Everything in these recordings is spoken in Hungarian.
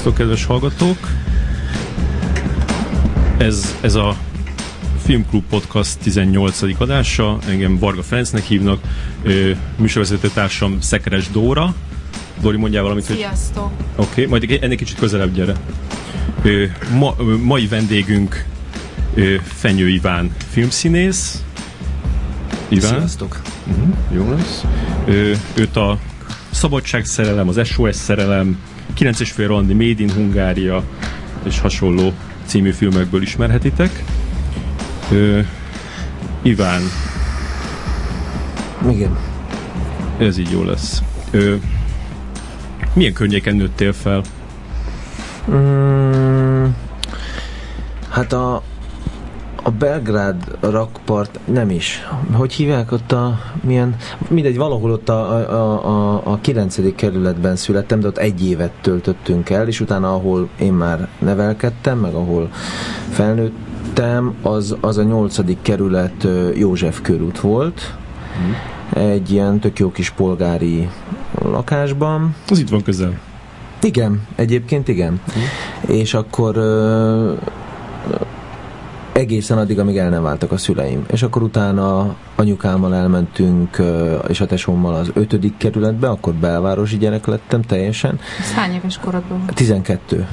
Szervusztok, kedves hallgatók! Ez, ez a Filmklub Podcast 18. adása. Engem Varga Ferencnek hívnak. Műsorvezető társam Szekeres Dóra. Dori, mondjál valamit. Sziasztok! Oké, okay, majd ennél kicsit közelebb gyere. Ma, mai vendégünk Fenyő Iván filmszínész. Iván. Sziasztok! Uh-huh, jó lesz. Ő, őt a Szabadság szerelem, az SOS szerelem, 9 és fél randi, Made in Hungária és hasonló című filmekből ismerhetitek. Ö, Iván. Igen. Ez így jó lesz. Ö, milyen környéken nőttél fel? Mm, hát a, a Belgrád rakpart nem is. Hogy hívják ott a milyen, mindegy, valahol ott a, a, a, a 9. kerületben születtem, de ott egy évet töltöttünk el, és utána ahol én már nevelkedtem, meg ahol felnőttem, az, az a 8. kerület József körút volt. Hmm. Egy ilyen tök jó kis polgári lakásban. Az itt van közel. Igen, egyébként igen. Hmm. És akkor egészen addig, amíg el nem váltak a szüleim. És akkor utána anyukámmal elmentünk, és a tesómmal az ötödik kerületbe, akkor belvárosi gyerek lettem teljesen. Ez hány éves korodban? 12.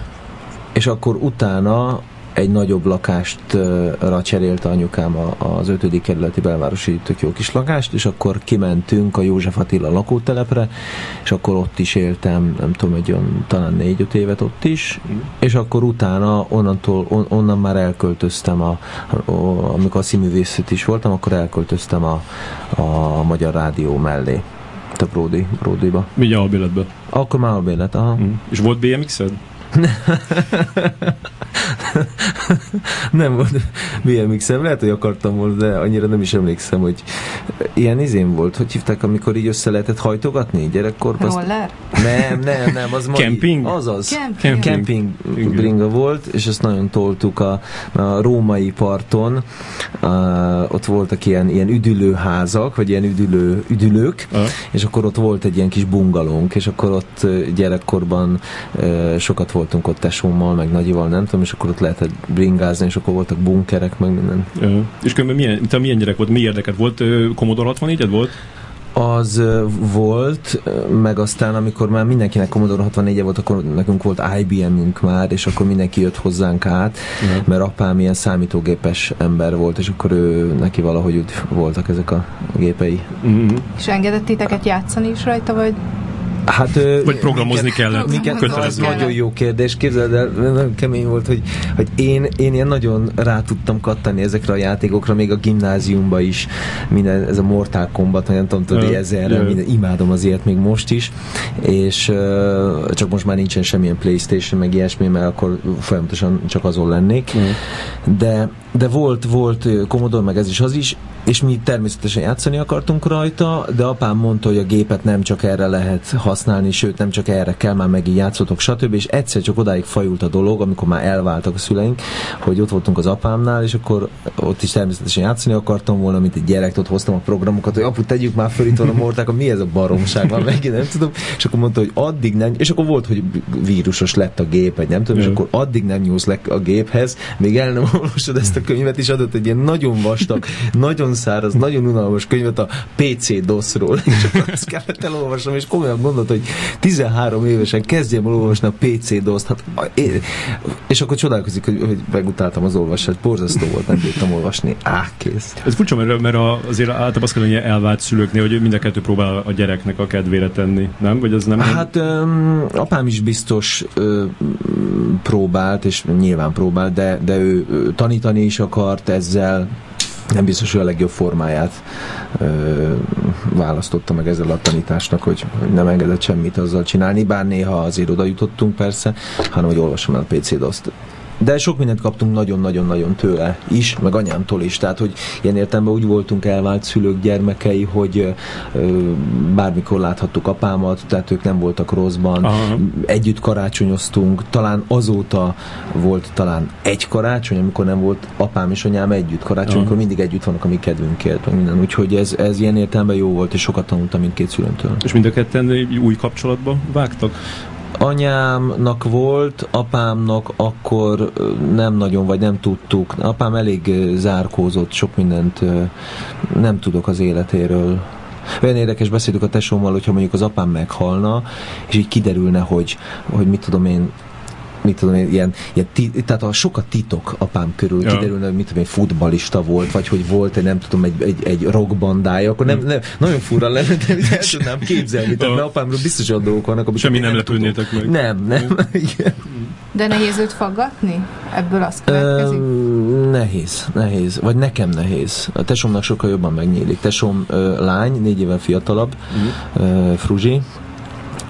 És akkor utána egy nagyobb lakástra cserélte anyukám az ötödik kerületi belvárosi tök jó kis lakást, és akkor kimentünk a József Attila lakótelepre, és akkor ott is éltem, nem tudom, egy olyan talán négy-öt évet ott is, mm. és akkor utána onnantól, on, onnan már elköltöztem, a, a, amikor a színművészet is voltam, akkor elköltöztem a, a Magyar Rádió mellé a Brody, Brodyba. Mi albéletbe? Akkor már albélet, aha. Mm. És volt BMX-ed? nem volt BMX-em, lehet, hogy akartam volna, de annyira nem is emlékszem, hogy ilyen izém volt, hogy hívták, amikor így össze lehetett hajtogatni gyerekkorban? Roller? Nem, nem, nem, az. Camping? Azaz. Camping. Camping bringa volt, és ezt nagyon toltuk a, a római parton. A, ott voltak ilyen, ilyen üdülőházak, vagy ilyen üdülő, üdülők, uh. és akkor ott volt egy ilyen kis bungalónk, és akkor ott gyerekkorban sokat voltunk ott tesómmal, meg nagyival, nem tudom, és akkor ott lehetett bringázni, és akkor voltak bunkerek, meg minden. Uh, és különben milyen, te milyen gyerek volt, mi érdeket volt? Commodore 64 volt? az volt, meg aztán amikor már mindenkinek Commodore 64 -e volt, akkor nekünk volt IBM-ünk már, és akkor mindenki jött hozzánk át, uh-huh. mert apám ilyen számítógépes ember volt, és akkor ő, neki valahogy úgy voltak ezek a gépei. Uh-huh. És engedett titeket játszani is rajta, vagy? Hát, Vagy programozni minket, kellett. Minket, az nagyon jó kérdés. Képzeld el, nagyon kemény volt, hogy, hogy én, én ilyen nagyon rá tudtam kattani ezekre a játékokra, még a gimnáziumban is, minden, ez a Mortal Kombat, nem tudom, tudod, ezerre, minden, imádom az ilyet még most is, és uh, csak most már nincsen semmilyen Playstation, meg ilyesmi, mert akkor folyamatosan csak azon lennék. Uh-huh. De, de volt, volt Commodore, meg ez is az is, és mi természetesen játszani akartunk rajta, de apám mondta, hogy a gépet nem csak erre lehet használni, sőt nem csak erre kell, már megint játszotok, stb. És egyszer csak odáig fajult a dolog, amikor már elváltak a szüleink, hogy ott voltunk az apámnál, és akkor ott is természetesen játszani akartam volna, mint egy gyerek, ott hoztam a programokat, hogy apu, tegyük már föl itt van a morták, mi ez a baromság van, megint nem tudom. És akkor mondta, hogy addig nem, és akkor volt, hogy vírusos lett a gép, vagy nem tudom, és akkor addig nem nyúlsz le a géphez, még el nem olvasod ezt a könyvet, és adott egy ilyen nagyon vastag, nagyon száraz, nagyon unalmas könyvet a PC DOS-ról, és azt kellett elolvasnom, és komolyan gondolt, hogy 13 évesen kezdjem olvasni a PC DOS-t, hát, és akkor csodálkozik, hogy, hogy megutáltam az olvasást, borzasztó volt, nem tudtam olvasni, á, kész. Ez furcsa, mert, mert azért általában azt kell, hogy elvált szülőknél, hogy mind a kettő próbál a gyereknek a kedvére tenni, nem? Vagy az nem? Hát öm, apám is biztos ö, próbált, és nyilván próbált, de, de ő tanítani is akart ezzel, nem biztos, hogy a legjobb formáját ö, választotta meg ezzel a tanításnak, hogy, nem engedett semmit azzal csinálni, bár néha azért oda jutottunk persze, hanem hogy olvasom el a PC DOS-t de sok mindent kaptunk nagyon-nagyon-nagyon tőle is, meg anyámtól is, tehát hogy ilyen értelemben úgy voltunk elvált szülők gyermekei, hogy ö, bármikor láthattuk apámat, tehát ők nem voltak rosszban, Aha. együtt karácsonyoztunk, talán azóta volt talán egy karácsony, amikor nem volt apám és anyám együtt karácsony, Aha. amikor mindig együtt vannak a mi kedvünkért, meg minden, úgyhogy ez, ez ilyen értelemben jó volt, és sokat tanultam mindkét szülőmtől. És mind a ketten új kapcsolatba vágtak? Anyámnak volt, apámnak akkor nem nagyon, vagy nem tudtuk. Apám elég zárkózott, sok mindent nem tudok az életéről. Olyan érdekes beszélünk a tesómmal, hogyha mondjuk az apám meghalna, és így kiderülne, hogy, hogy mit tudom én, mit tudom én, ilyen, ilyen ti, tehát a sokat titok apám körül Ja. kiderülne, hogy mit tudom én, futbalista volt, vagy hogy volt egy, nem tudom, egy, egy, egy rockbandája, akkor nem, nem, nagyon fura lenne, de el tudnám képzelni, tehát mert apámról biztos olyan dolgok vannak, amiket Semmi nem lepődnétek meg. Nem, nem. Igen. De nehéz őt faggatni? Ebből az következik? Nehéz, nehéz. Vagy nekem nehéz. A tesómnak sokkal jobban megnyílik. Tesóm ö, lány, négy évvel fiatalabb, ö, Fruzsi,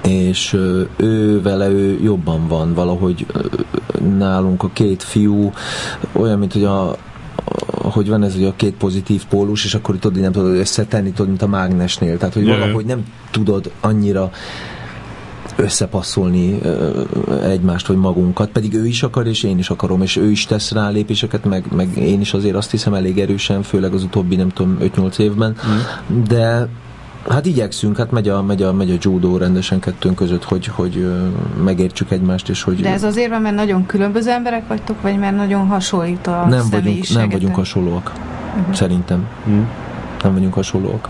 és ő vele ő jobban van valahogy nálunk a két fiú olyan, mint hogy a hogy van ez hogy a két pozitív pólus, és akkor tudod, nem tudod összetenni, tudod, mint a mágnesnél. Tehát, hogy Jaj. valahogy nem tudod annyira összepasszolni egymást vagy magunkat, pedig ő is akar, és én is akarom, és ő is tesz rá lépéseket, meg, meg én is azért azt hiszem elég erősen, főleg az utóbbi, nem tudom, 5-8 évben, mm. de Hát igyekszünk, hát megy a, megy a, megy a judó rendesen kettőnk között, hogy, hogy megértsük egymást, és hogy De ez azért van, mert nagyon különböző emberek vagytok, vagy mert nagyon hasonlít a nem vagyunk, nem vagyunk hasonlóak. Uh-huh. Szerintem. Hm. Nem vagyunk hasonlóak.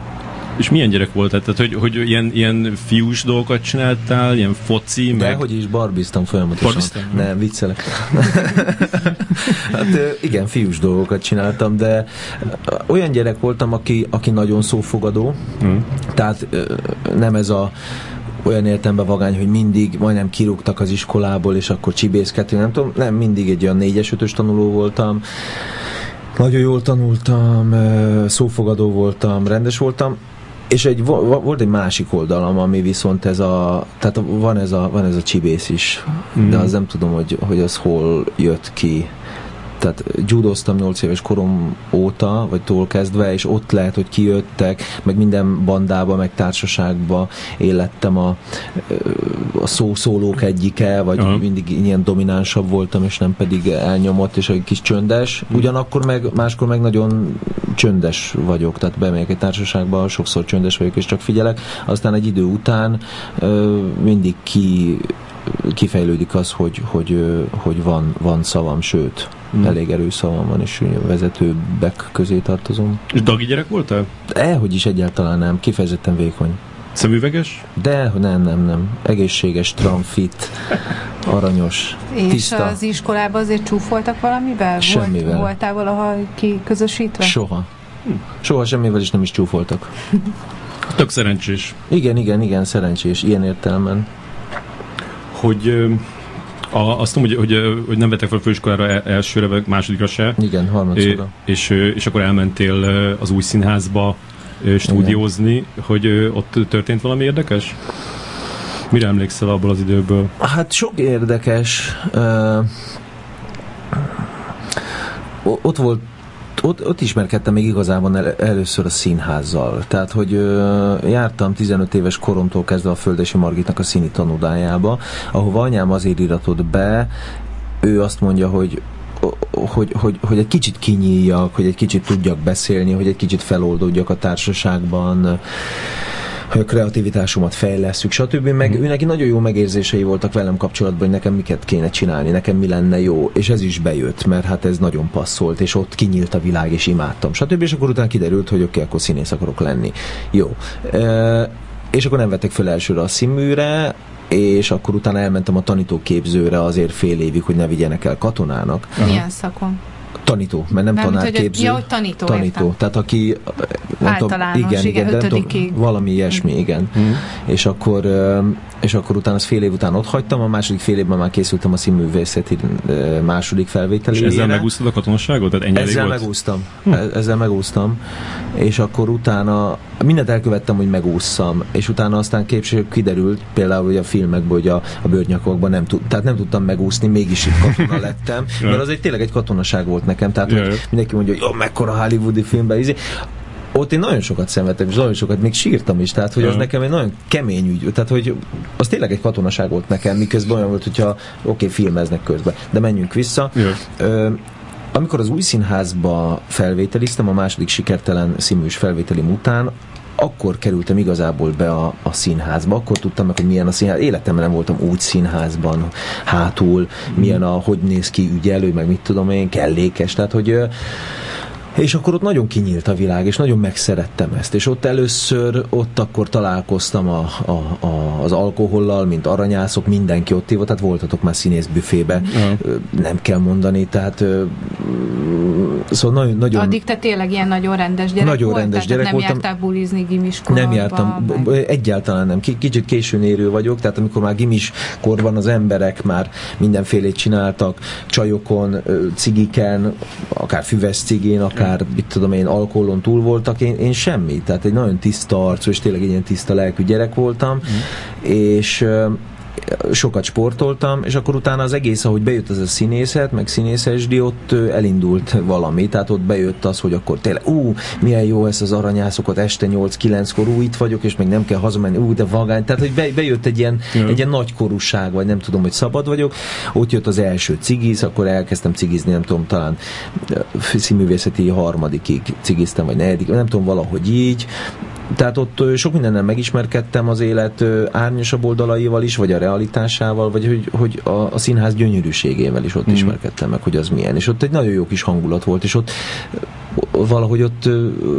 És milyen gyerek volt? Tehát, hogy, hogy ilyen, ilyen fiús dolgokat csináltál, ilyen foci, De meg... hogy is barbiztam folyamatosan. Barbiztam? Nem, viccelek. hát igen, fiús dolgokat csináltam, de olyan gyerek voltam, aki, aki nagyon szófogadó, Hm. tehát nem ez a olyan értemben vagány, hogy mindig majdnem kirúgtak az iskolából, és akkor csibészkedtünk, nem tudom, nem, mindig egy olyan négyes, ötös tanuló voltam, nagyon jól tanultam, szófogadó voltam, rendes voltam, és egy, vo- vo- volt egy másik oldalam, ami viszont ez a, tehát van ez a, van ez a csibész is, Mhm. de az nem tudom, hogy, hogy az hol jött ki. Tehát judoztam 8 éves korom óta, vagy tól kezdve, és ott lehet, hogy kijöttek, meg minden bandába, meg társaságba élettem a, a szószólók egyike, vagy Aha. mindig ilyen dominánsabb voltam, és nem pedig elnyomott, és egy kis csöndes. Ugyanakkor meg, máskor meg nagyon csöndes vagyok, tehát bemegyek egy társaságba, sokszor csöndes vagyok, és csak figyelek. Aztán egy idő után mindig ki kifejlődik az, hogy, hogy, hogy van, van szavam, sőt, Mm. elég erős szavam van, és vezetőbbek közé tartozom. És dagi gyerek voltál? Elhogy is egyáltalán nem, kifejezetten vékony. Szemüveges? De nem, nem, nem. Egészséges, tramfit, aranyos, És tiszta. az iskolában azért csúfoltak valamivel? Semmivel. Volt, voltál valaha kiközösítve? Soha. Soha semmivel is nem is csúfoltak. Tök szerencsés. Igen, igen, igen, szerencsés, ilyen értelemben. Hogy a, azt tudom, hogy, hogy, hogy nem vettek fel a főiskolára el- elsőre, vagy másodikra se. Igen, harmadszorra. és, és akkor elmentél az új színházba stúdiózni, hogy ö, ott történt valami érdekes? Mire emlékszel abból az időből? Hát sok érdekes. Uh, ott volt ott, ott ismerkedtem még igazából el, először a színházzal. Tehát, hogy ö, jártam 15 éves koromtól kezdve a Földesi Margitnak a színi tanúdájába, ahova anyám azért iratott be, ő azt mondja, hogy hogy, hogy, hogy egy kicsit kinyíljak, hogy egy kicsit tudjak beszélni, hogy egy kicsit feloldódjak a társaságban, kreativitásomat fejlesszük, stb. Meg ő neki nagyon jó megérzései voltak velem kapcsolatban, hogy nekem miket kéne csinálni, nekem mi lenne jó, és ez is bejött, mert hát ez nagyon passzolt, és ott kinyílt a világ, és imádtam, stb. És akkor utána kiderült, hogy oké, okay, akkor színész akarok lenni. Jó. E, és akkor nem vettek fel elsőre a színműre, és akkor utána elmentem a tanítóképzőre azért fél évig, hogy ne vigyenek el katonának. Milyen szakon? Tanító, mert nem hogy- tanárképző. ja, hogy tanító, tanító. értem. Tehát aki Általános, tudom, igen, igen, igen, de nem tudom, ötödikig. valami ilyesmi, igen. Mm. És akkor és akkor utána az fél év után ott hagytam, a második fél évben már készültem a színművészeti második És felvételi. ezzel megúsztad a katonasságot? Tehát ennyi ezzel volt? megúsztam. Hm. E- Ezzel megúsztam. És akkor utána mindent elkövettem, hogy megúszszam. És utána aztán később kiderült, például hogy a filmekből, hogy a, a bőrnyakokban nem, tud, tehát nem tudtam megúszni, mégis itt katona lettem. Mert az egy tényleg egy katonaság volt nekem. Tehát hogy mindenki mondja, hogy jó, mekkora hollywoodi filmben. Izé. Ott én nagyon sokat szenvedtem, és nagyon sokat még sírtam is, tehát hogy az nekem egy nagyon kemény ügy, tehát hogy az tényleg egy katonaság volt nekem, miközben olyan volt, hogyha oké, okay, filmeznek közben, de menjünk vissza. Ö, amikor az új színházba felvételiztem, a második sikertelen színműs felvételim után, akkor kerültem igazából be a, a színházba, akkor tudtam meg, hogy milyen a színház. Életemben nem voltam úgy színházban, hátul, milyen a, hogy néz ki ügyelő, meg mit tudom én, kellékes, tehát hogy és akkor ott nagyon kinyílt a világ, és nagyon megszerettem ezt. És ott először, ott akkor találkoztam a, a, a, az alkohollal, mint aranyászok, mindenki ott volt, tehát voltatok már színészbüfébe, uh-huh. nem kell mondani, tehát szóval nagyon, nagyon... Addig te tényleg ilyen nagyon rendes gyerek Nagyon volt, rendes tehát gyerek nem voltam. jártál bulizni gimiskolba? Nem jártam, meg... egyáltalán nem. Kicsit későn érő vagyok, tehát amikor már gimis korban az emberek már mindenfélét csináltak, csajokon, cigiken, akár füves cigén, akár mit tudom én, alkoholon túl voltak, én, én semmi. Tehát egy nagyon tiszta arcú, és tényleg egy ilyen tiszta lelkű gyerek voltam, mm. és sokat sportoltam, és akkor utána az egész, ahogy bejött ez a színészet, meg színészesdi, ott elindult valami, tehát ott bejött az, hogy akkor tényleg, ú, milyen jó ez az aranyászokat este 8-9-kor, ú, itt vagyok, és még nem kell hazamenni, ú, de vagány, tehát hogy be, bejött egy ilyen, ja. egy ilyen nagy korúság, vagy nem tudom, hogy szabad vagyok, ott jött az első cigiz, akkor elkezdtem cigizni, nem tudom, talán színművészeti harmadikig cigiztem, vagy negyedik, nem tudom, valahogy így, tehát ott sok mindennel megismerkedtem az élet árnyasabb oldalaival is, vagy a realitásával, vagy hogy, hogy a, a színház gyönyörűségével is ott mm. ismerkedtem meg, hogy az milyen. És ott egy nagyon jó kis hangulat volt, és ott valahogy ott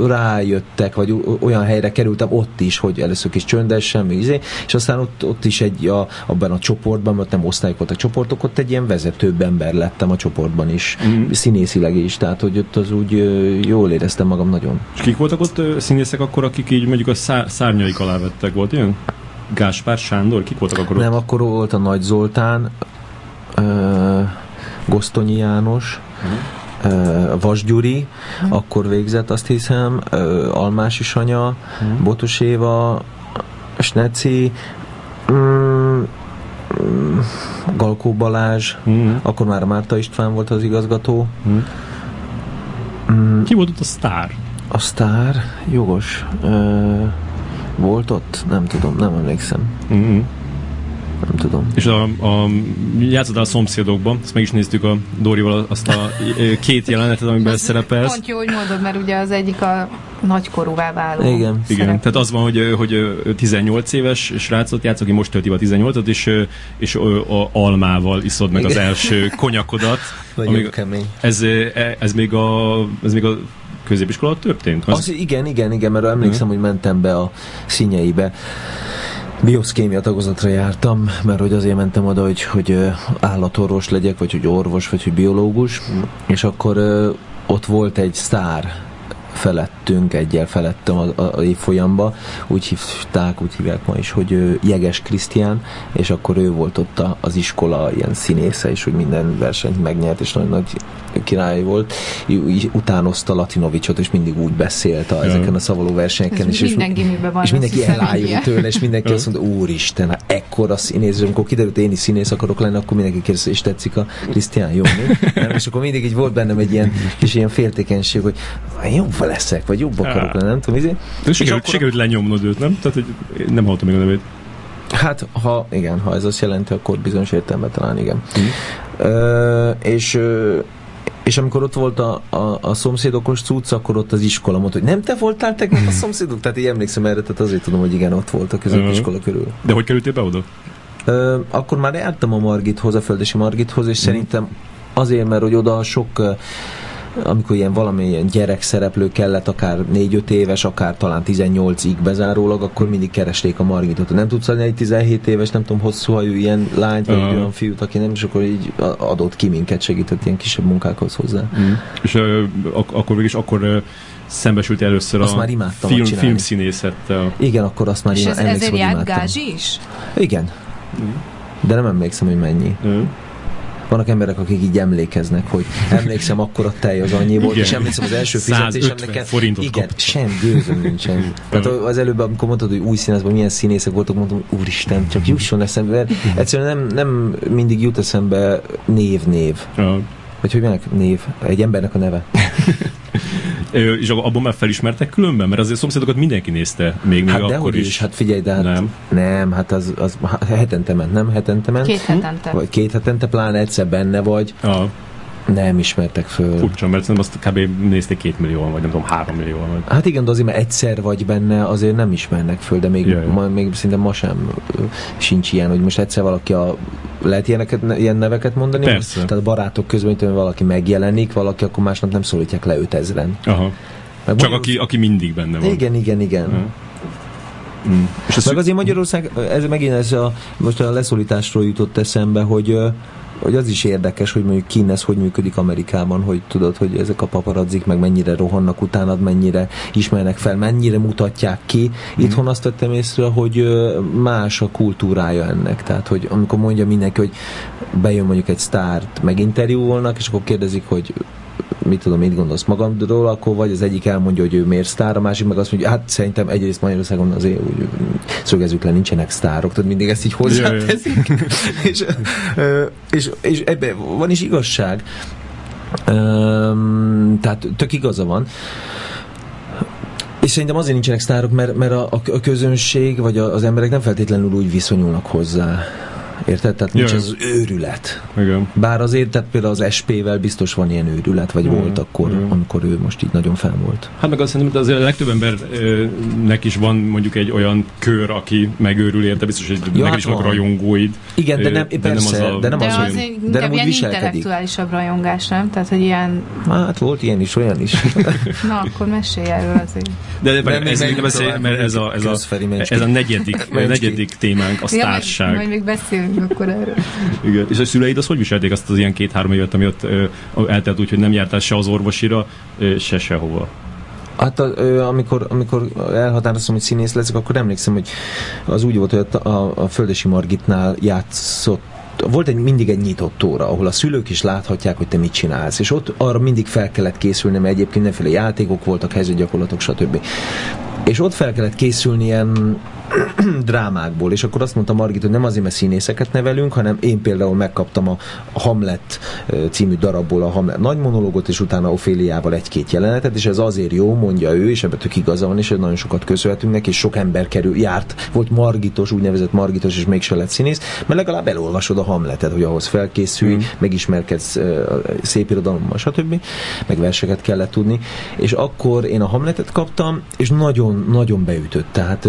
rájöttek, vagy olyan helyre kerültem ott is, hogy először kis csöndes, semmi izé, és aztán ott, ott is egy, a, abban a csoportban, mert nem osztályok voltak csoportok, ott egy ilyen vezetőbb ember lettem a csoportban is, mm. színészileg is, tehát hogy ott az úgy jól éreztem magam nagyon. És kik voltak ott színészek akkor, akik így mondjuk a szár, szárnyaik alá vettek, volt ilyen? Gáspár Sándor, kik voltak akkor ott? Nem, akkor volt a Nagy Zoltán, uh, Gosztonyi János, mm uh, Vas Gyuri, hmm. akkor végzett, azt hiszem, Almási Sanya, hmm. Botos Éva, Sneci, um, Galkó Balázs, hmm. akkor már Márta István volt az igazgató. Hmm. Um, Ki volt ott a sztár? A sztár, jogos. Uh, volt ott? Nem tudom, nem emlékszem. Hmm nem tudom. És a, a játszottál a szomszédokban, ezt meg is néztük a Dórival azt a két jelenetet, amiben ez szerepelsz. Pont jó, hogy mondod, mert ugye az egyik a nagykorúvá váló. Igen. Igen, tehát az van, hogy, hogy 18 éves srácot játsz, aki most tölti a 18-ot, és, és a almával iszod meg Igen. az első konyakodat. Nagyon kemény. Ez, ez, még a, ez még a középiskola történt? Az... az igen, igen, igen, mert emlékszem, uh-huh. hogy mentem be a színyeibe bioszkémia tagozatra jártam, mert hogy azért mentem oda, hogy, hogy állatorvos legyek, vagy hogy orvos, vagy hogy biológus, és akkor ott volt egy sztár felettünk, egyel felettem a, a, a évfolyamba, úgy hívták, úgy hívják ma is, hogy Jeges Krisztián, és akkor ő volt ott a, az iskola ilyen színésze, és hogy minden versenyt megnyert, és nagyon nagy király volt. Utánozta Latinovicsot, és mindig úgy beszélt a, ezeken a szavaló versenyeken. És, és, van, és mindenki elájult tőle, és mindenki azt mondta, úristen, hát ekkora színész, és amikor kiderült, én is színész akarok lenni, akkor mindenki kérdezte, és tetszik a Krisztián, jó, nem? És akkor mindig így volt bennem egy ilyen kis ilyen féltékenység, hogy jobb leszek, vagy jobb akarok lenni, nem tudom, izé. Sikerült, akkor... sikerült lenyomnod őt, nem? Tehát, hogy nem hallottam még a nevét. Hát, ha igen, ha ez azt jelenti, akkor bizonyos értelemben talán igen. Mm. Ö, és ö, és amikor ott volt a, a, a szomszédokos cucc, akkor ott az iskola mondta, hogy nem te voltál tegnap a szomszédok? Tehát így emlékszem erre, tehát azért tudom, hogy igen, ott volt a középiskola körül. De hogy kerültél be oda? Ö, akkor már jártam a Margithoz, a Földesi Margithoz, és mm. szerintem azért, mert hogy oda sok amikor ilyen valamilyen gyerek szereplő kellett, akár 4-5 éves, akár talán 18-ig bezárólag, akkor mindig keresték a Margitot. Nem tudsz adni egy 17 éves, nem tudom, hosszú hajú ilyen lányt, vagy uh-huh. olyan fiút, aki nem, és akkor így adott ki minket, segített ilyen kisebb munkákhoz hozzá. Mm. És uh, ak- akkor végig akkor uh, szembesült először azt a már film, filmszínészettel. Igen, akkor azt már És ez, ezért járt Gázsi is? Igen. Mm. De nem emlékszem, hogy mennyi. Mm. Vannak emberek, akik így emlékeznek, hogy emlékszem, akkor a tej az annyi volt, igen. és emlékszem az első fizetésemnek. forintot Igen, kaptam. sem gőzöm nincsen. Tehát az előbb, amikor mondtad, hogy új színházban milyen színészek voltak, mondtam, úristen, csak jusson eszembe. Egyszerűen nem, nem mindig jut eszembe név-név. Vagy hogy milyenek név? Egy embernek a neve. és abban már felismertek különben? Mert azért a szomszédokat mindenki nézte még, még hát akkor is. is. Hát figyelj, de hát nem, nem hát az, az hetente ment, nem hetente ment. Két hetente. Vagy két hetente, pláne egyszer benne vagy. Ah. Nem ismertek föl. Furcsa, mert szerintem azt kb. nézték két millió, vagy nem tudom, három millió. Vagy. Hát igen, de azért, mert egyszer vagy benne, azért nem ismernek föl, de még, Jaj. ma, még szinte ma sem sincs ilyen, hogy most egyszer valaki a lehet ilyeneket, ilyen neveket mondani? Persze. Tehát barátok közben, hogy valaki megjelenik, valaki, akkor másnap nem szólítják le 5000-en. Aha. Meg Csak aki, aki mindig benne van. Igen, igen, igen. Ja. Mm. És Meg azért Magyarország, ez megint ez a, most a leszólításról jutott eszembe, hogy hogy az is érdekes, hogy mondjuk kint ez hogy működik Amerikában, hogy tudod, hogy ezek a paparazzik meg mennyire rohannak utánad, mennyire ismernek fel, mennyire mutatják ki. Itthon azt vettem észre, hogy más a kultúrája ennek. Tehát, hogy amikor mondja mindenki, hogy bejön mondjuk egy sztárt, meginterjúolnak, és akkor kérdezik, hogy mit tudom, mit gondolsz magamról, akkor vagy az egyik elmondja, hogy ő miért sztár, a másik meg azt mondja, hát szerintem egyrészt Magyarországon azért úgy szögezzük le, nincsenek sztárok, tehát mindig ezt így hozzáteszik. és, és, és ebben van is igazság. Um, tehát tök igaza van. És szerintem azért nincsenek sztárok, mert, mert a, a közönség, vagy az emberek nem feltétlenül úgy viszonyulnak hozzá. Érted? Tehát nincs Jaj. az őrület. Igen. Bár azért, tehát például az SP-vel biztos van ilyen őrület, vagy Mm, volt akkor, mm. amikor ő most így nagyon fel volt. Hát meg azt szerintem, hogy azért a legtöbb embernek is van mondjuk egy olyan kör, aki megőrül érte, biztos, hogy Ja, neked hát is van. rajongóid. Igen, de nem, persze, az a- de nem De az, az, azért de nem úgy ilyen viselkedik. intellektuálisabb rajongás, nem? Tehát, hogy ilyen, Hát volt ilyen is, olyan is. na, akkor mesélj erről azért. De, de Nem, nem, még ez, beszél, mert ez a, ez a, ez a negyedik, negyedik témánk, a sztárság. majd még beszélünk akkor erről. Igen. És a szüleid azt hogy viselték azt az ilyen két-három évet, ami ott ö, eltelt úgy, hogy nem jártál se az orvosira, ö, se sehova. Hát ö, amikor, amikor elhatároztam, hogy színész leszek, akkor emlékszem, hogy az úgy volt, hogy a, a, a Földesi Margitnál játszott volt egy, mindig egy nyitott óra, ahol a szülők is láthatják, hogy te mit csinálsz, és ott arra mindig fel kellett készülni, mert egyébként mindenféle játékok voltak, helyzetgyakorlatok, stb. És ott fel kellett készülni ilyen drámákból, és akkor azt mondta Margit, hogy nem azért, mert színészeket nevelünk, hanem én például megkaptam a Hamlet című darabból a Hamlet nagy monológot, és utána Oféliával egy-két jelenetet, és ez azért jó, mondja ő, és ebben tök igaza van, és nagyon sokat köszönhetünk neki, és sok ember kerül, járt, volt Margitos, úgynevezett Margitos, és mégse lett színész, mert legalább elolvasod a Hamletet, hogy ahhoz felkészülj, Mm. megismerkedsz szép irodalommal, stb. Meg verseket kellett tudni, és akkor én a Hamletet kaptam, és nagyon-nagyon beütött, tehát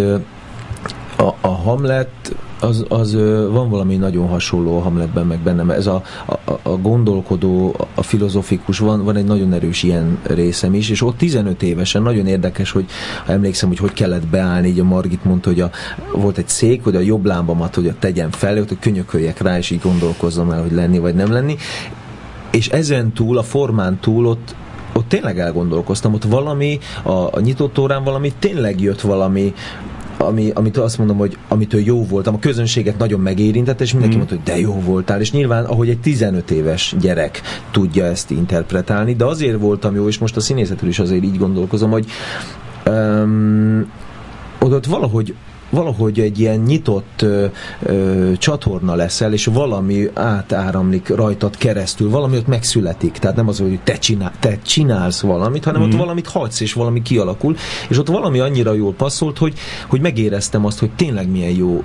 a, a Hamlet az, az van valami nagyon hasonló a Hamletben, meg bennem. Ez a, a, a gondolkodó, a filozofikus, van, van egy nagyon erős ilyen részem is, és ott 15 évesen nagyon érdekes, hogy ha emlékszem, hogy hogy kellett beállni, így a Margit mondta, hogy a, volt egy szék, hogy a jobb lábamat, hogy a tegyem fel, hogy könyököljek rá, és így gondolkozzam el, hogy lenni vagy nem lenni. És ezen túl, a formán túl ott ott tényleg elgondolkoztam, ott valami, a, a nyitott órán valami, tényleg jött valami, ami, amit azt mondom, hogy amitől jó voltam, a közönséget nagyon megérintett, és mindenki Mm. mondta, hogy de jó voltál, és nyilván, ahogy egy 15 éves gyerek tudja ezt interpretálni, de azért voltam jó, és most a színészetről is azért így gondolkozom, hogy um, ott valahogy valahogy egy ilyen nyitott ö, ö, csatorna leszel, és valami átáramlik rajtad keresztül, valami ott megszületik. Tehát nem az, hogy te, csinál, te csinálsz valamit, hanem Mhm. ott valamit hagysz, és valami kialakul, és ott valami annyira jól passzolt, hogy, hogy megéreztem azt, hogy tényleg milyen jó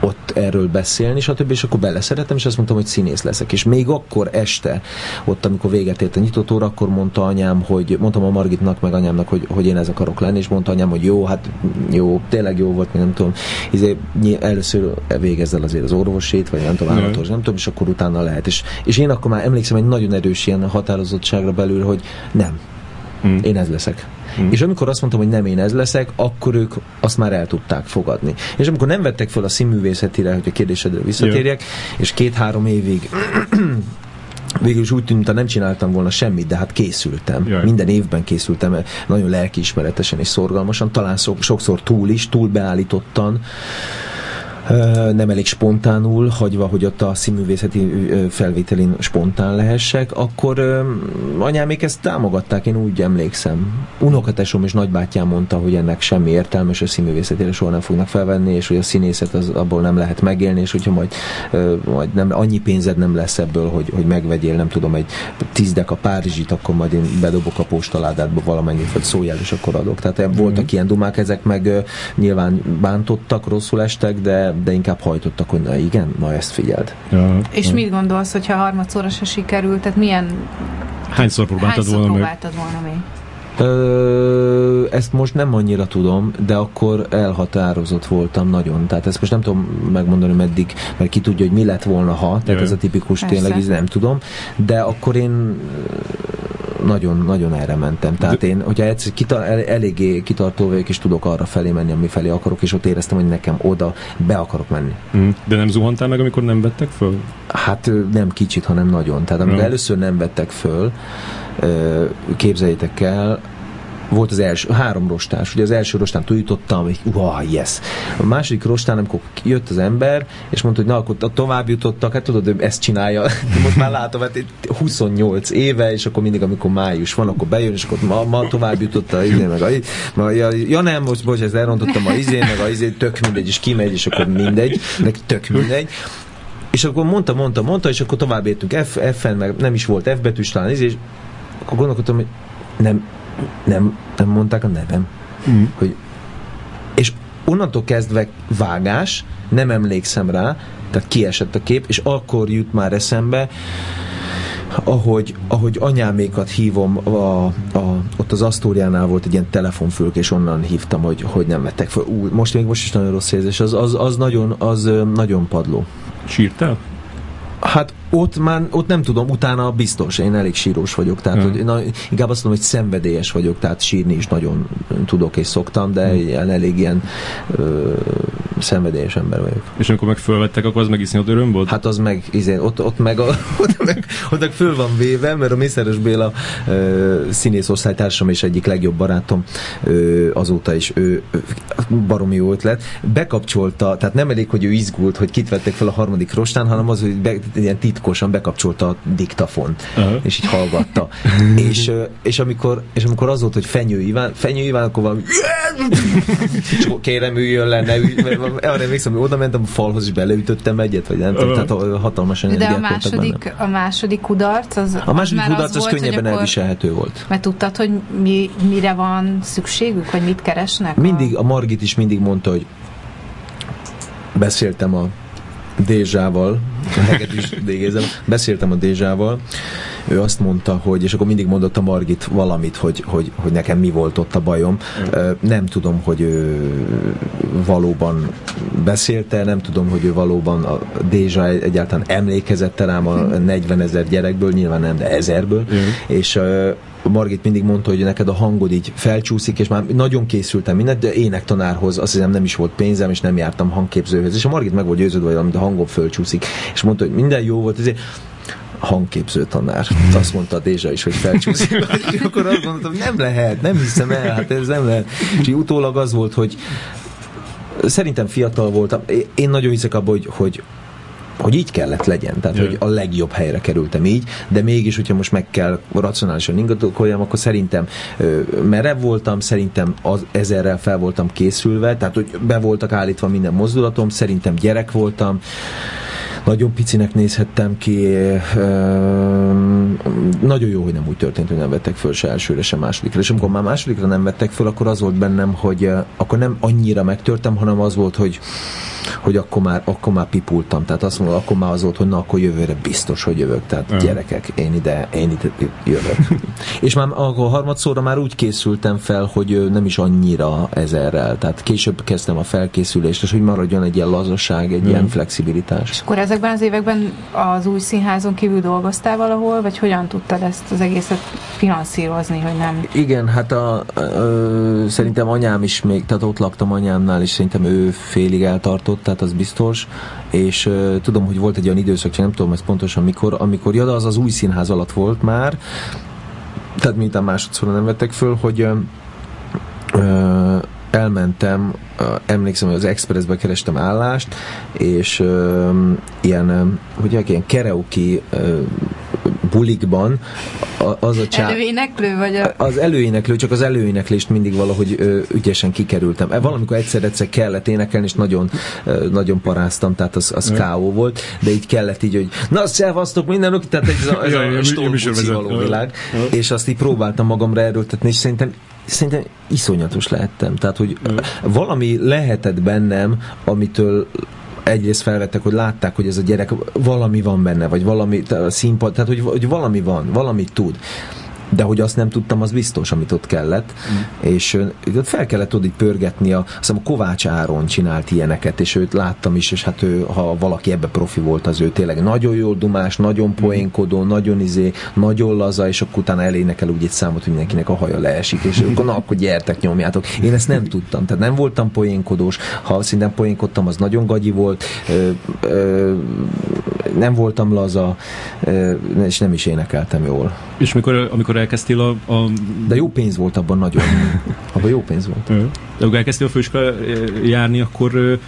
ott erről beszélni, stb. És akkor beleszerettem, és azt mondtam, hogy színész leszek. És még akkor este, ott, amikor véget ért a nyitott óra, akkor mondta anyám, hogy mondtam a Margitnak, meg anyámnak, hogy, hogy én ez akarok lenni, és mondta anyám, hogy jó, hát jó, tényleg jó volt, nem tudom, izé, először végezz el azért az orvosét, vagy nem tudom, állatos, nem tudom, és akkor utána lehet. És, és én akkor már emlékszem egy nagyon erős ilyen határozottságra belül, hogy nem, Mm. én ez leszek. Mm. És amikor azt mondtam, hogy nem én ez leszek, akkor ők azt már el tudták fogadni. És amikor nem vettek fel a színművészetire, hogy a kérdésedre visszatérjek, és két-három évig végül is úgy tűnt, mintha nem csináltam volna semmit, de hát készültem. Jaj. Minden évben készültem, nagyon lelkiismeretesen és szorgalmasan, talán szok, sokszor túl is, túl beállítottan, nem elég spontánul, hagyva, hogy ott a színművészeti ö, felvételin spontán lehessek, akkor anyámék ezt támogatták, én úgy emlékszem. Unokatesom és nagybátyám mondta, hogy ennek semmi értelme, és a színművészetére soha nem fognak felvenni, és hogy a színészet az, abból nem lehet megélni, és hogyha majd, majd nem, annyi pénzed nem lesz ebből, hogy, hogy megvegyél, nem tudom, egy tízdek a Párizsit, akkor majd én bedobok a postaládádba valamennyit, vagy szóljál, és akkor adok. Tehát mm voltak ilyen dumák, ezek meg nyilván bántottak, rosszul estek, de de inkább hajtottak, hogy na igen, na ezt figyeld. Ja, És ja. mit gondolsz, hogyha harmadszorra se sikerült? Tehát milyen... Hányszor próbáltad hányszor volna próbáltad volna még? Ö, ezt most nem annyira tudom, de akkor elhatározott voltam nagyon. Tehát ezt most nem tudom megmondani meddig, mert ki tudja, hogy mi lett volna, ha. Tehát Jaj. ez a tipikus Persze. tényleg, ez nem tudom. De akkor én ö, nagyon, nagyon erre mentem. Tehát én, hogyha egyszer kita, el, eléggé kitartó vagyok, és tudok arra felé menni, ami felé akarok, és ott éreztem, hogy nekem oda be akarok menni. Mm. De nem zuhantál meg, amikor nem vettek föl? Hát nem kicsit, hanem nagyon. Tehát amikor Ja. először nem vettek föl, képzeljétek el, volt az első, három rostás. Ugye az első rostán túljutottam, hogy wow, yes. A második rostán, amikor jött az ember, és mondta, hogy na, akkor tovább jutottak, hát tudod, ezt csinálja. Most már látom, hát itt 28 éve, és akkor mindig, amikor május van, akkor bejön, és akkor ma, ma tovább jutott a izé, meg a, ma, ja, ja, nem, most bocs, ezt elrontottam a izé, meg a izé, tök mindegy, és kimegy, és akkor mindegy, meg tök mindegy. És akkor mondta, mondta, mondta, és akkor tovább értünk F, F-en, meg nem is volt F betűs talán, és akkor gondolkodtam, hogy nem, nem, nem mondták a nevem. Mm. Hogy, és onnantól kezdve vágás, nem emlékszem rá, tehát kiesett a kép, és akkor jut már eszembe, ahogy, ahogy anyámékat hívom, a, a, ott az Asztóriánál volt egy ilyen telefonfülk, és onnan hívtam, hogy, hogy nem vettek fel. Ú, most még most is nagyon rossz érzés, az, az, az, nagyon, az nagyon padló. Sírtál? Hát ott már, ott nem tudom, utána biztos, én elég sírós vagyok, tehát Mhm. hogy, na, inkább azt mondom, hogy szenvedélyes vagyok, tehát sírni is nagyon tudok és szoktam, de Mhm. ilyen, elég ilyen ö, szenvedélyes ember vagyok. És amikor meg fölvettek, akkor az meg iszonyat öröm volt? Hát az meg, izé, ott, ott, meg, a, ott, meg, ott meg föl van véve, mert a Mészáros Béla ö, színész osztálytársam és egyik legjobb barátom ö, azóta is ő, baromi jó ötlet. Bekapcsolta, tehát nem elég, hogy ő izgult, hogy kit vettek fel a harmadik rostán, hanem az, hogy be, ilyen titkosan bekapcsolta a diktafont, Aha. és így hallgatta. és, ö, és, amikor, és amikor az volt, hogy Fenyő Iván, Fenyő Iván, akkor valami akkor kérem üljön le, ne ülj, arra emlékszem, hogy oda mentem a falhoz, és beleütöttem egyet, vagy nem tudom, tehát hatalmasan De a második, a második kudarc, az A második kudarc az, volt, hogy könnyebben elviselhető volt. Mert tudtad, hogy mi, mire van szükségük, vagy mit keresnek? Mindig, a Margit is mindig mondta, hogy beszéltem a Dézsával, a hegedűs dégézem, beszéltem a Dézsával, ő azt mondta, hogy, és akkor mindig mondott a Margit valamit, hogy, hogy, hogy nekem mi volt ott a bajom. Nem tudom, hogy ő valóban beszélte, nem tudom, hogy ő valóban a Dézsa egyáltalán emlékezette rám a 40 ezer gyerekből, nyilván nem, de ezerből, Igen. és Margit mindig mondta, hogy neked a hangod így felcsúszik, és már nagyon készültem mindent, de énektanárhoz azt hiszem nem is volt pénzem, és nem jártam hangképzőhöz. És a Margit meg volt győződve, hogy amit a hangom fölcsúszik. És mondta, hogy minden jó volt, ezért hangképző tanár. Azt mondta a Dézsa is, hogy felcsúszik. És akkor azt gondoltam, nem lehet, nem hiszem el, hát ez nem lehet. És utólag az volt, hogy szerintem fiatal voltam. Én- nagyon hiszek abban, hogy, hogy hogy így kellett legyen, tehát Jaj. hogy a legjobb helyre kerültem így, de mégis, hogyha most meg kell racionálisan ingadokoljam, akkor szerintem ö, merev voltam, szerintem az, ezerrel fel voltam készülve, tehát hogy be voltak állítva minden mozdulatom, szerintem gyerek voltam, nagyon picinek nézhettem ki, nagyon jó, hogy nem úgy történt, hogy nem vettek föl se elsőre, se másodikra. És amikor már másodikra nem vettek föl, akkor az volt bennem, hogy akkor nem annyira megtörtem, hanem az volt, hogy hogy akkor már, akkor már pipultam. Tehát azt mondom, akkor már az volt, hogy na, akkor jövőre biztos, hogy jövök. Tehát Aha. gyerekek, én ide, én ide jövök. és már akkor harmadszorra már úgy készültem fel, hogy nem is annyira ezerrel. Tehát később kezdtem a felkészülést, és hogy maradjon egy ilyen lazasság, egy ilyen flexibilitás. És akkor ezekben az években az új színházon kívül dolgoztál valahol, vagy hogyan tudtad ezt az egészet finanszírozni, hogy nem... Igen, hát a, ö, szerintem anyám is még, tehát ott laktam anyámnál, és szerintem ő félig eltartott, tehát az biztos, és ö, tudom, hogy volt egy olyan időszak, csak nem tudom ez pontosan mikor, amikor, ja, de az az új színház alatt volt már, tehát miután másodszor nem vettek föl, hogy ö, elmentem, ö, emlékszem, hogy az Expressbe kerestem állást, és ö, ilyen, ö, hogy ilyen karaoke ö, bulikban az a csá... Előéneklő, vagy a... Az előéneklő, csak az előéneklést mindig valahogy ö, ügyesen kikerültem. E, Valamikor egyszer-egyszer kellett énekelni, és nagyon, ö, nagyon paráztam, tehát az, az K.O. volt, de így kellett így, hogy na, szevasztok mindenük, tehát ez a, ez a stolbuci való világ, és azt így próbáltam magamra erőltetni, és szerintem szerintem iszonyatos lehettem. Tehát, hogy valami lehetett bennem, amitől egyrészt felvettek, hogy látták, hogy ez a gyerek valami van benne, vagy valami a színpad, tehát hogy, hogy valami van, valamit tud de hogy azt nem tudtam, az biztos, amit ott kellett, mm. és ott fel kellett tudni pörgetni, a, azt a Kovács Áron csinált ilyeneket, és őt láttam is, és hát ő, ha valaki ebbe profi volt, az ő tényleg nagyon jól dumás, nagyon mm. poénkodó, nagyon izé, nagyon laza, és akkor utána elénekel úgy egy számot, hogy mindenkinek a haja leesik, és akkor na, akkor gyertek, nyomjátok. Én ezt nem tudtam, tehát nem voltam poénkodós, ha szinten poénkodtam, az nagyon gagyi volt, ö, ö, nem voltam laza, és nem is énekeltem jól. És mikor, amikor elkezdtél a, a... De jó pénz volt abban nagyon. abban jó pénz volt. De amikor elkezdtél a főiskola járni, akkor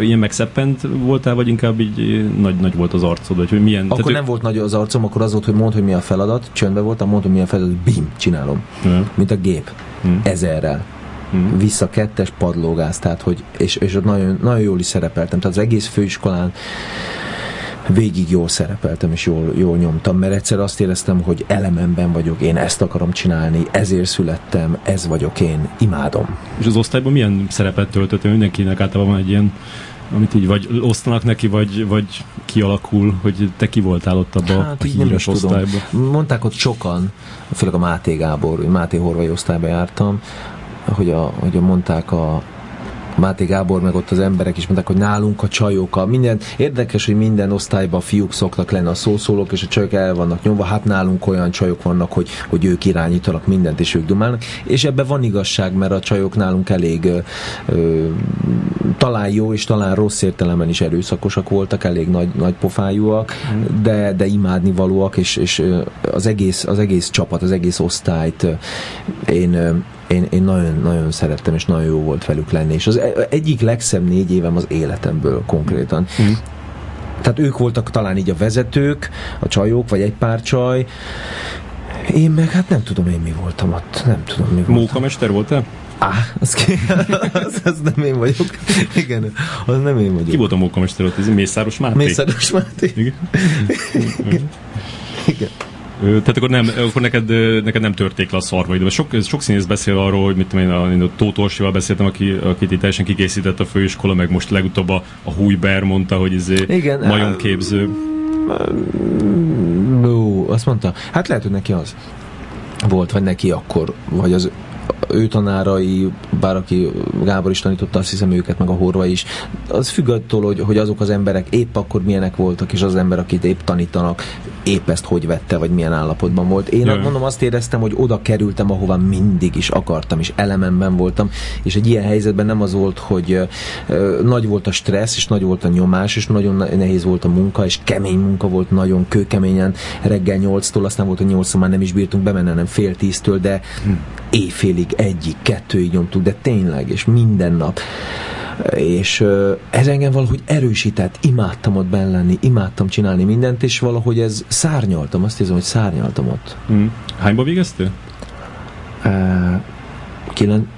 ilyen megszeppent voltál, vagy inkább így nagy, nagy volt az arcod? Vagy hogy milyen, akkor tehát, nem ő... volt nagy az arcom, akkor az volt, hogy mondd, hogy mi a feladat, csöndben voltam, mondtam, hogy mi a feladat, bim, csinálom. Ja. Mint a gép. Hmm. Ezerrel. Hmm. Vissza kettes padlógáz, tehát hogy, és, és ott nagyon, nagyon jól is szerepeltem. Tehát az egész főiskolán végig jól szerepeltem, és jól, jól nyomtam, mert egyszer azt éreztem, hogy elememben vagyok, én ezt akarom csinálni, ezért születtem, ez vagyok én, imádom. És az osztályban milyen szerepet töltöttem? Mindenkinek általában van egy ilyen amit így vagy osztanak neki, vagy, vagy kialakul, hogy te ki voltál ott abban hát, a híres osztályban. Mondták ott sokan, főleg a Máté Gábor, Máté Horvai osztályba jártam, hogy, a, hogy a mondták a, Máté Gábor, meg ott az emberek is mondták, hogy nálunk a csajok, a minden, érdekes, hogy minden osztályban a fiúk szoktak lenni a szószólók, és a csajok el vannak nyomva, hát nálunk olyan csajok vannak, hogy, hogy ők irányítanak mindent, és ők dumálnak, és ebben van igazság, mert a csajok nálunk elég ö, ö, talán jó, és talán rossz értelemben is erőszakosak voltak, elég nagy, nagy pofájúak, mm. de, de imádni valóak, és, és az, egész, az egész csapat, az egész osztályt én én, én nagyon, nagyon szerettem, és nagyon jó volt velük lenni. És az e, egyik legszebb négy évem az életemből konkrétan. Mm. Tehát ők voltak talán így a vezetők, a csajok, vagy egy pár csaj. Én meg hát nem tudom én mi voltam ott. Nem tudom mi voltam. Mókamester voltál? Á, az, ki, az, az nem én vagyok. Igen, az nem én vagyok. Ki volt a mókamester ott? Ez Mészáros Máté? Mészáros Máté. Igen. Igen. Tehát akkor, nem, akkor neked, neked nem törték le a szarvaid. De sok, sok színész beszél arról, hogy mit tudom én, a, a Tóth Orsival beszéltem, aki, akit itt teljesen kikészített a főiskola, meg most legutóbb a, a Hújber mondta, hogy ez nagyon képző. No, azt mondta. Hát lehet, hogy neki az volt, vagy neki akkor, vagy az ő tanárai, bár aki Gábor is tanította, azt hiszem őket, meg a Horva is, az függ attól, hogy, hogy azok az emberek épp akkor milyenek voltak, és az ember, akit épp tanítanak, épp ezt hogy vette, vagy milyen állapotban volt. Én Jaj. mondom, azt éreztem, hogy oda kerültem, ahova mindig is akartam, és elememben voltam, és egy ilyen helyzetben nem az volt, hogy uh, nagy volt a stressz, és nagy volt a nyomás, és nagyon nehéz volt a munka, és kemény munka volt, nagyon kőkeményen, reggel 8-tól, aztán volt, hogy 8 már nem is bírtunk bemenni, nem fél tíztől, de hm. éjfélig, egyik, kettőig nyomtuk, de tényleg, és minden nap és ez engem valahogy erősített, imádtam ott benn lenni, imádtam csinálni mindent, és valahogy ez szárnyaltam, azt hiszem, hogy szárnyaltam ott. Mm. Hányba végeztél? Uh, kilen,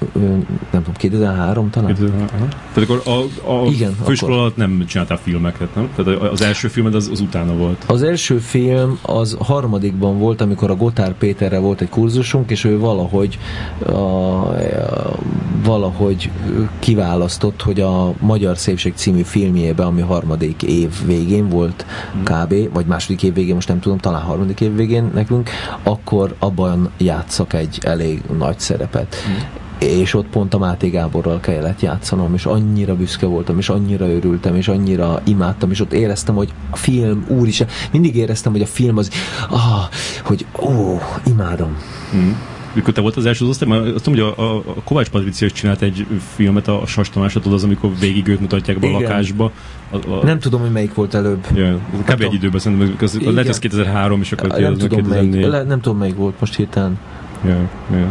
nem tudom, 2003 talán? 2003. Tehát akkor a, a Igen, főiskola alatt nem csináltál filmeket, nem? Tehát az első filmed az, az utána volt. Az első film az harmadikban volt, amikor a Gotár Péterre volt egy kurzusunk, és ő valahogy a, a, valahogy kiválasztott, hogy a Magyar Szépség című filmjébe, ami harmadik év végén volt hmm. kb. vagy második év végén, most nem tudom, talán harmadik év végén nekünk, akkor abban játszak egy elég nagy szerepet. Hmm és ott pont a Máté Gáborral kellett játszanom, és annyira büszke voltam, és annyira örültem, és annyira imádtam, és ott éreztem, hogy a film, úr is, mindig éreztem, hogy a film az, ah, hogy ó, imádom. Mm. Mikor te volt az első az osztály, mert azt tudom, hogy a, a, a Kovács Patricia is csinált egy filmet, a, Sas Tamásra, az, amikor végig őt mutatják be a lakásba. A, a... Nem tudom, hogy melyik volt előbb. Yeah. Kb. egy időben szerintem, az, az lehet, ez 2003, és akkor nem tudom, 2004. Melyik, le, nem tudom, melyik volt most hirtelen. Yeah, yeah.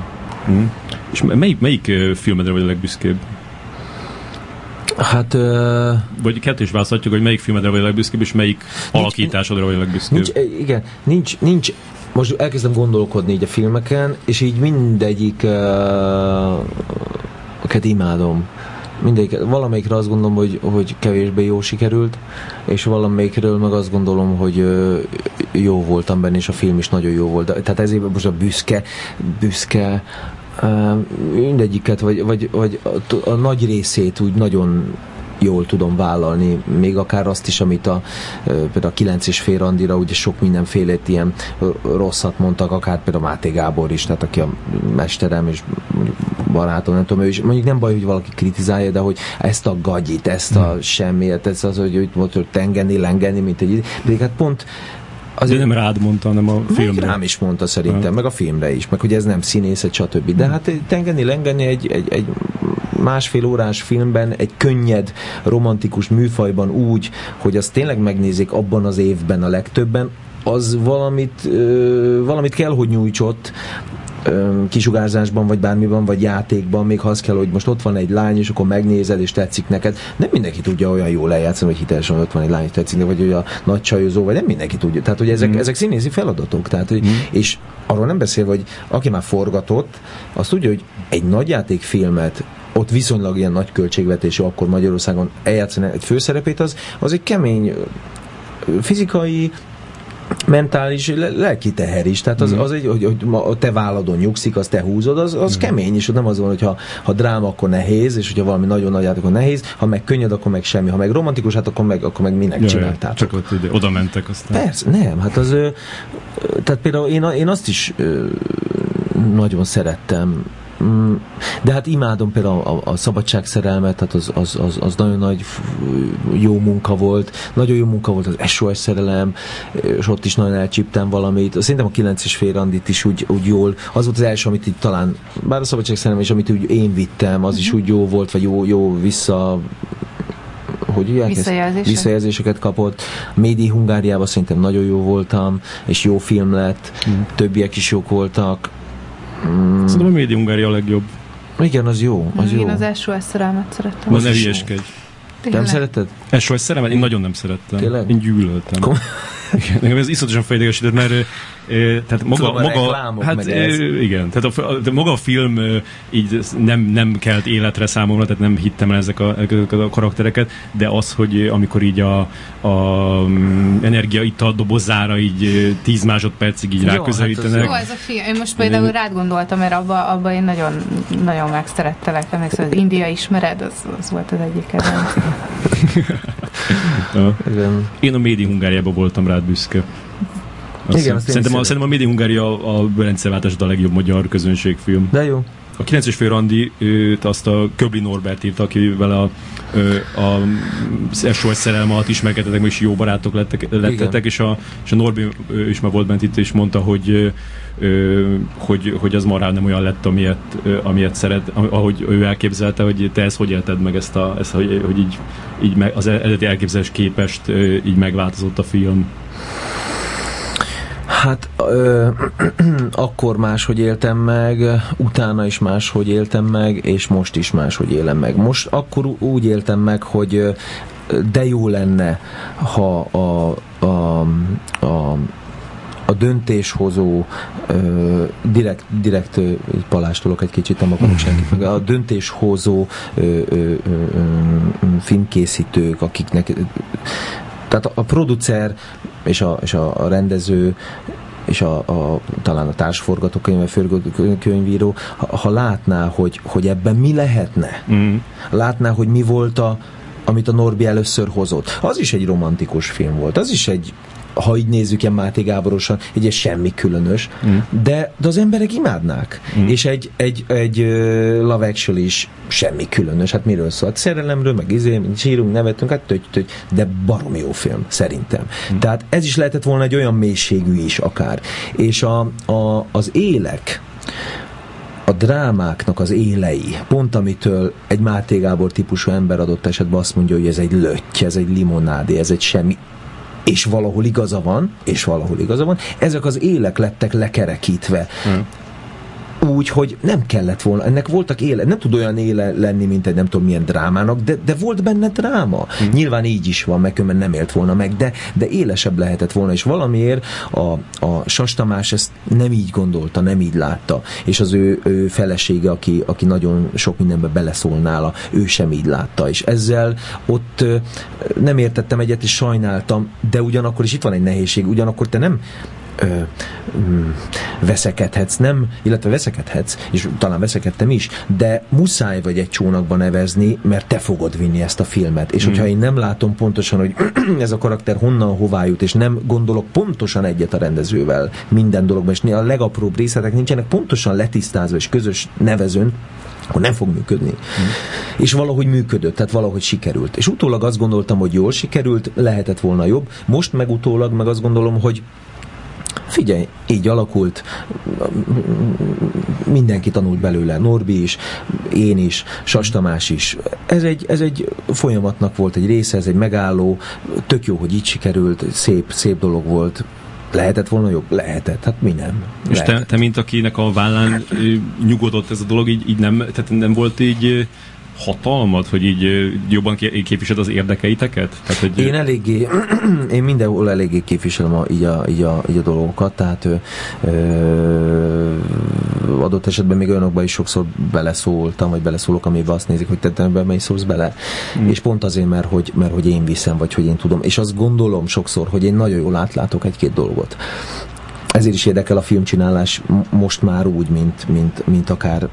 Mm. És melyik, melyik filmedre vagy a legbüszkébb? Hát... Uh, vagy kettős választhatjuk, hogy melyik filmedre vagy a legbüszkébb, és melyik nincs, alakításodra vagy a legbüszkébb. Nincs, igen, nincs, nincs, most elkezdem gondolkodni így a filmeken, és így mindegyik uh, imádom. Mindegyik, valamelyikre azt gondolom, hogy, hogy kevésbé jó sikerült, és valamelyikről meg azt gondolom, hogy jó voltam benne, és a film is nagyon jó volt. Tehát ezért most a büszke, büszke mindegyiket, vagy, vagy, vagy a, a nagy részét úgy nagyon jól tudom vállalni, még akár azt is, amit a például a 9 és fél randira ugye sok mindenfélét ilyen rosszat mondtak, akár például Máté Gábor is, tehát aki a mesterem és barátom, nem tudom, ő is, mondjuk nem baj, hogy valaki kritizálja, de hogy ezt a gagyit, ezt a hmm. semmiet, ez az, hogy, hogy, hogy tengeni, lengeni, mint egy pedig hát pont az De nem rád mondta, hanem a filmre. Rám is mondta szerintem, meg a filmre is, meg hogy ez nem színészet, stb. De hát tengeni, lengeni egy, egy, egy másfél órás filmben egy könnyed, romantikus műfajban úgy, hogy azt tényleg megnézik abban az évben a legtöbben, az valamit, ö, valamit kell, hogy nyújtsott, kisugárzásban, vagy bármiban, vagy játékban, még ha az kell, hogy most ott van egy lány, és akkor megnézed, és tetszik neked. Nem mindenki tudja olyan jól lejátszani, hogy hitelesen ott van egy lány, és tetszik, vagy hogy a nagy csajozó, vagy nem mindenki tudja. Tehát, hogy ezek, mm. ezek színészi feladatok. Tehát, hogy, mm. És arról nem beszél, hogy aki már forgatott, azt tudja, hogy egy nagy játékfilmet ott viszonylag ilyen nagy költségvetésű akkor Magyarországon eljátszani egy főszerepét, az, az egy kemény fizikai, mentális, lelki teher is. Tehát az, mhm. az egy, hogy, hogy te válladon nyugszik, az te húzod, az, az mm. kemény, és nem az van, hogy ha, ha dráma, akkor nehéz, és hogyha valami nagyon nagy akkor nehéz, ha meg könnyed, akkor meg semmi, ha meg romantikus, hát akkor meg, akkor meg minek Jaj, csináltál. Csak ott ide, oda mentek aztán. Persze, nem, hát az, tehát például én, én azt is nagyon szerettem de hát imádom például a, a szabadságszerelmet, tehát az, az, az, az nagyon nagy jó munka volt. Nagyon jó munka volt az SOS szerelem, és ott is nagyon elcsíptem valamit. Szerintem a 9 és fél randit is úgy, úgy jól. Az volt az első, amit így talán, bár a szabadságszerelem is, amit úgy én vittem, az is mhm. úgy jó volt, vagy jó, jó vissza hogy hívják Visszajelzések. Visszajelzéseket kapott. Médi Hungáriában szerintem nagyon jó voltam, és jó film lett, mm. többiek is jók voltak. Mm. Szerintem a Médi Hungária a legjobb. Igen, az jó. Az Én jó. az SOS szerelmet szerettem. Az ne hülyeskedj. Nem szereted? SOS szerelmet? Én nagyon nem szerettem. Tényleg? Én gyűlöltem. Kom- Igen, ez iszonyatosan fejdegesített, mert tehát maga, Tudom, maga hát igen, tehát a, a, maga a film így nem, nem kelt életre számomra, tehát nem hittem el ezek a, a karaktereket, de az, hogy amikor így a, a mm, energiaital dobozára így 10 másodpercig így ráközelítenek. Hát jó, ez a film. Én most például rád gondoltam, mert abba, abba én nagyon, nagyon megszerettelek. Emlékszem, az India ismered, az, az volt az egyik kedvenc. Én a Médi Hungáriában voltam rád büszke. Azt Igen, azt szerintem, a, szerintem a Médi Hungária a Belenceváltás a legjobb magyar közönségfilm. De jó. A 9 fő Randi őt azt a Köbli Norbert írta, akivel a, a, a SOS szerelme alatt ismerkedtetek, és jó barátok lettek, lettetek, és a, és a Norbi is már volt bent itt, és mondta, hogy hogy, hogy az marán nem olyan lett, amilyet, amilyet szeret, ahogy ő elképzelte, hogy te ezt hogy élted meg ezt, a, ezt hogy, hogy így, így meg, az eredeti elképzelés képest így megváltozott a film. Hát ö, akkor máshogy éltem meg, utána is máshogy éltem meg, és most is máshogy élem meg. Most akkor úgy éltem meg, hogy de jó lenne, ha a, a, a a döntéshozó ö, direkt, direkt palástolok egy kicsit, nem akarok senkit meg, a döntéshozó ö, ö, ö, filmkészítők, akiknek tehát a, a producer és a, és a, rendező és a, a, talán a társforgatókönyv, a főkönyvíró, ha, ha látná, hogy, hogy ebben mi lehetne, mm. látná, hogy mi volt a, amit a Norbi először hozott. Az is egy romantikus film volt, az is egy ha így nézzük ilyen Máté Gáborosan, egy semmi különös, mm. de, de az emberek imádnák. Mm. És egy, egy, egy uh, Love Actually is semmi különös. Hát miről szól? Hát szerelemről, meg izé, sírunk, nevetünk, hát tögy, tögy, de barom jó film, szerintem. Mm. Tehát ez is lehetett volna egy olyan mélységű is akár. És a, a, az élek, a drámáknak az élei, pont amitől egy Máté Gábor típusú ember adott esetben azt mondja, hogy ez egy lötty, ez egy limonádé, ez egy semmi, és valahol igaza van, és valahol igaza van, ezek az élek lettek lekerekítve. Hmm úgy, hogy nem kellett volna, ennek voltak éle, nem tud olyan éle lenni, mint egy nem tudom milyen drámának, de, de volt benne dráma. Hmm. Nyilván így is van, meg nem élt volna meg, de, de élesebb lehetett volna, és valamiért a, a Sas Tamás ezt nem így gondolta, nem így látta, és az ő, ő felesége, aki, aki nagyon sok mindenbe beleszól nála, ő sem így látta, és ezzel ott nem értettem egyet, és sajnáltam, de ugyanakkor is itt van egy nehézség, ugyanakkor te nem ö, mm, veszekedhetsz, nem, illetve veszekedhetsz, és talán veszekedtem is, de muszáj vagy egy csónakba nevezni, mert te fogod vinni ezt a filmet. És mm. hogyha én nem látom pontosan, hogy ez a karakter honnan hová jut, és nem gondolok pontosan egyet a rendezővel minden dologban, és a legapróbb részletek nincsenek pontosan letisztázva és közös nevezőn, akkor nem fog működni. Mm. És valahogy működött, tehát valahogy sikerült. És utólag azt gondoltam, hogy jól sikerült, lehetett volna jobb. Most meg utólag meg azt gondolom, hogy figyelj, így alakult, mindenki tanult belőle, Norbi is, én is, Sas Tamás is. Ez egy, ez egy folyamatnak volt egy része, ez egy megálló, tök jó, hogy így sikerült, szép, szép dolog volt, Lehetett volna jobb? Lehetett. Hát mi nem. És te, te, mint akinek a vállán nyugodott ez a dolog, így, így nem, tehát nem volt így hatalmad, hogy így jobban képviseled az érdekeiteket? Tehát, hogy... Én eléggé, én mindenhol eléggé képviselem a, így, a, így, a, így a dolgokat, tehát ö, adott esetben még olyanokban is sokszor beleszóltam, vagy beleszólok, amiben azt nézik, hogy te ebben mely szólsz bele. Mm. És pont azért, mert hogy, mert hogy én viszem, vagy hogy én tudom. És azt gondolom sokszor, hogy én nagyon jól átlátok egy-két dolgot ezért is érdekel a filmcsinálás most már úgy, mint, mint, mint akár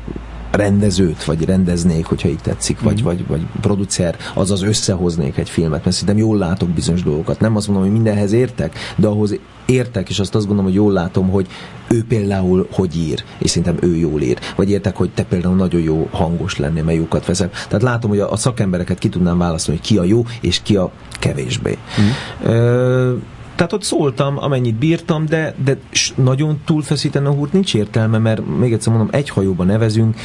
rendezőt, vagy rendeznék, hogyha így tetszik, vagy, mm. vagy, vagy producer, azaz összehoznék egy filmet, mert szerintem jól látok bizonyos dolgokat. Nem azt mondom, hogy mindenhez értek, de ahhoz értek, és azt azt gondolom, hogy jól látom, hogy ő például hogy ír, és szerintem ő jól ír. Vagy értek, hogy te például nagyon jó hangos lennél, mert jókat veszem. Tehát látom, hogy a, a szakembereket ki tudnám választani, hogy ki a jó, és ki a kevésbé. Mm. Ö, tehát ott szóltam, amennyit bírtam, de, de nagyon túlfeszíteni a húrt nincs értelme, mert még egyszer mondom, egy hajóba nevezünk,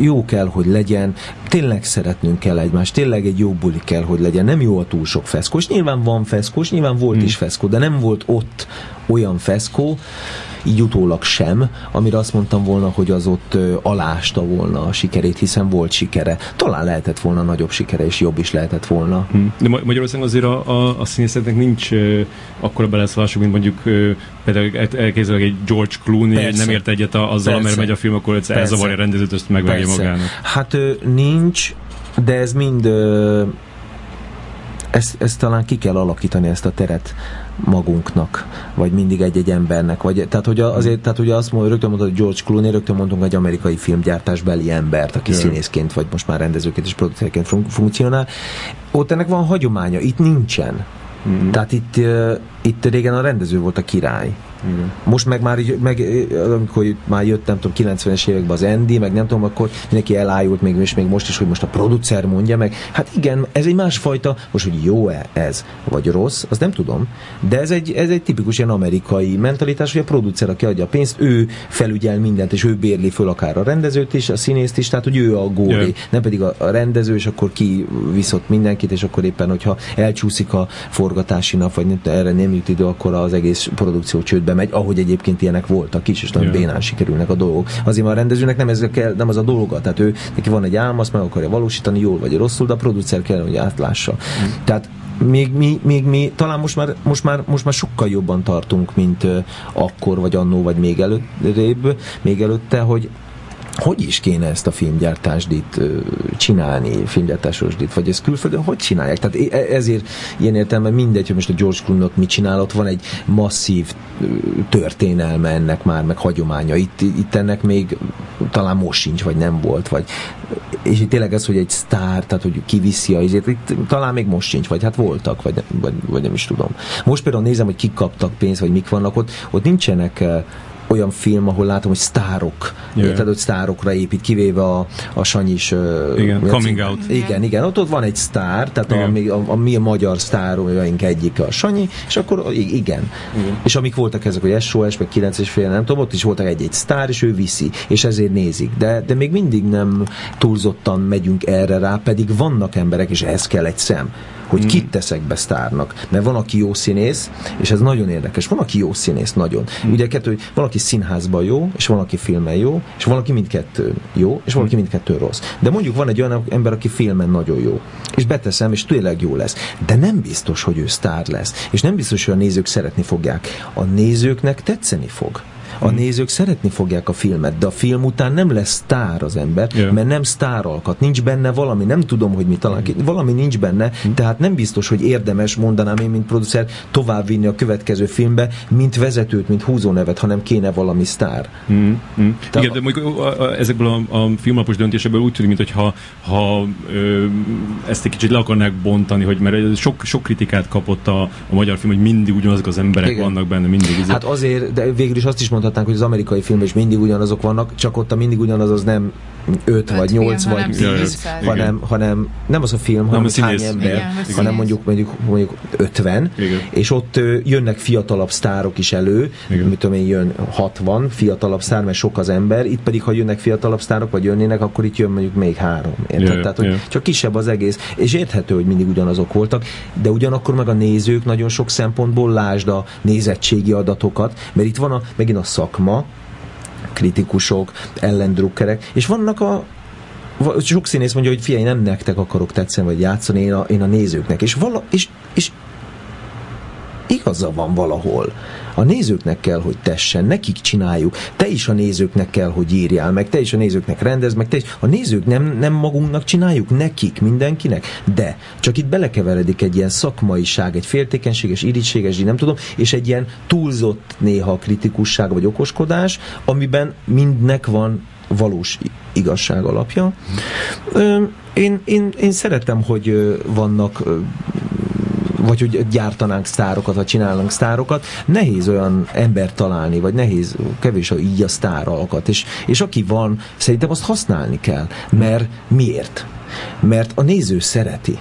jó kell, hogy legyen, tényleg szeretnünk kell egymást, tényleg egy jó buli kell, hogy legyen, nem jó a túl sok feszkós. Nyilván van feszkós, nyilván volt hmm. is feszkó, de nem volt ott olyan feszkó, így utólag sem, amire azt mondtam volna, hogy az ott alásta volna a sikerét, hiszen volt sikere. Talán lehetett volna nagyobb sikere, és jobb is lehetett volna. Hmm. De Magyarországon azért a, a, a színészetnek nincs uh, akkora beleszólásuk, mint mondjuk például elképzelek egy George Clooney, Persze. nem ért egyet azzal, Persze. mert megy a film, akkor ez elzavarja a rendezőt, azt megvágja Persze. magának. Hát nincs, de ez mind uh, ezt, ezt talán ki kell alakítani, ezt a teret magunknak, vagy mindig egy-egy embernek. Vagy, tehát, hogy azért, tehát ugye azt mondja, rögtön mondta, hogy George Clooney, rögtön mondtunk egy amerikai filmgyártásbeli embert, aki yeah. színészként, vagy most már rendezőként és producerként fun- funkcionál. Ott ennek van hagyománya, itt nincsen. Mm. Tehát itt, uh, itt régen a rendező volt a király. Igen. Most meg már, meg, amikor már jött, nem tudom, 90-es években az Andy, meg nem tudom, akkor mindenki elájult még, és még most is, hogy most a producer mondja meg. Hát igen, ez egy másfajta, most, hogy jó-e ez, vagy rossz, az nem tudom, de ez egy, ez egy tipikus ilyen amerikai mentalitás, hogy a producer, aki adja a pénzt, ő felügyel mindent, és ő bérli föl akár a rendezőt is, a színészt is, tehát hogy ő a góli, yeah. nem pedig a, a rendező, és akkor ki viszont mindenkit, és akkor éppen, hogyha elcsúszik a forgatási nap, vagy nem, erre nem jut idő, akkor az egész produkció csődbe megy, ahogy egyébként ilyenek voltak is, és nagyon yeah. bénán sikerülnek a dolgok. Azért már a rendezőnek nem ez kell, nem az a dolga, tehát ő neki van egy álma, azt meg akarja valósítani jól vagy rosszul, de a producer kell, hogy átlássa. Mm. Tehát még mi, még mi talán most már, most, már, most már sokkal jobban tartunk, mint uh, akkor, vagy annó, vagy még előrébb, még előtte, hogy hogy is kéne ezt a filmgyártást itt csinálni, filmgyártásosdit, vagy ezt külföldön hogy csinálják? Tehát e, ezért ilyen értelme mindegy, hogy most a George clooney mit csinál, ott van egy masszív történelme ennek már, meg hagyománya. Itt, itt ennek még talán most sincs, vagy nem volt, vagy és itt tényleg ez, hogy egy sztár, tehát hogy kiviszi a izét, itt talán még most sincs, vagy hát voltak, vagy, vagy, vagy nem is tudom. Most például nézem, hogy kik kaptak pénzt, vagy mik vannak ott, ott nincsenek olyan film, ahol látom, hogy sztárok, yeah. érted, hogy sztárokra épít, kivéve a, a Sanyis... Igen, Coming Out. Igen, igen, ott, ott van egy sztár, tehát a, a, a, mi a magyar sztárjaink egyik a Sanyi, és akkor igen. igen. És amik voltak ezek, hogy SOS, meg 9 és fél, nem tudom, ott is voltak egy-egy sztár, és ő viszi, és ezért nézik. De, de még mindig nem túlzottan megyünk erre rá, pedig vannak emberek, és ez kell egy szem hogy mm. kit teszek be sztárnak. Mert van, aki jó színész, és ez nagyon érdekes. Van, aki jó színész, nagyon. Mm. Ugye kettő, hogy valaki színházban jó, és van, aki filmen jó, és valaki mindkettő jó, és valaki mindkettő rossz. De mondjuk van egy olyan ember, aki filmen nagyon jó, és beteszem, és tényleg jó lesz. De nem biztos, hogy ő sztár lesz. És nem biztos, hogy a nézők szeretni fogják. A nézőknek tetszeni fog A nézők szeretni fogják a filmet, de a film után nem lesz sztár az ember, Ja. mert nem sztár alkat, nincs benne valami, nem tudom, hogy mi talán ki, valami nincs benne, tehát nem biztos, hogy érdemes, mondanám én, mint producer, továbbvinni a következő filmbe, mint vezetőt, mint húzónevet, hanem kéne valami sztár. Mm, mm. Te- Igen, de mondjuk a- a- ezekből a, a filmlapos döntésekből úgy tűnik, mintha ha, ö, ezt egy kicsit le akarnák bontani, hogy mert sok, sok kritikát kapott a, a magyar film, hogy mindig ugyanazok az emberek Igen. vannak benne, mindig. Hát azért, de végül is azt is mondhatnánk, hogy az amerikai filmben is mindig ugyanazok vannak, csak ott a mindig ugyanaz az nem 5 vagy film, 8 hanem vagy Ja, ja. 10, színház. hanem, hanem nem az a film, hanem a az hány ember, Igen, hanem mondjuk, mondjuk, mondjuk 50, Igen. és ott ö, jönnek fiatalabb sztárok is elő, Igen. mit tudom én, jön 60 fiatalabb sztár, mert sok az ember, itt pedig, ha jönnek fiatalabb sztárok, vagy jönnének, akkor itt jön mondjuk még három. Érted? Ja, Tehát, hogy ja. csak kisebb az egész, és érthető, hogy mindig ugyanazok voltak, de ugyanakkor meg a nézők nagyon sok szempontból lásd a nézettségi adatokat, mert itt van a, megint a szakma, kritikusok, ellendrukkerek, és vannak a sok színész mondja, hogy figyelj, nem nektek akarok tetszeni, vagy játszani, én a, én a nézőknek. És, vala, és, és igaza van valahol. A nézőknek kell, hogy tessen, nekik csináljuk. Te is a nézőknek kell, hogy írjál, meg te is a nézőknek rendez, meg te is. A nézők nem, nem magunknak csináljuk, nekik, mindenkinek. De csak itt belekeveredik egy ilyen szakmaiság, egy féltékenységes, irítséges, nem tudom, és egy ilyen túlzott néha kritikusság vagy okoskodás, amiben mindnek van valós igazság alapja. Én, én, én szeretem, hogy vannak vagy hogy gyártanánk sztárokat, vagy csinálnánk sztárokat, nehéz olyan embert találni, vagy nehéz, kevés a így a sztár alkat, és, és aki van, szerintem azt használni kell, mert miért? Mert a néző szereti.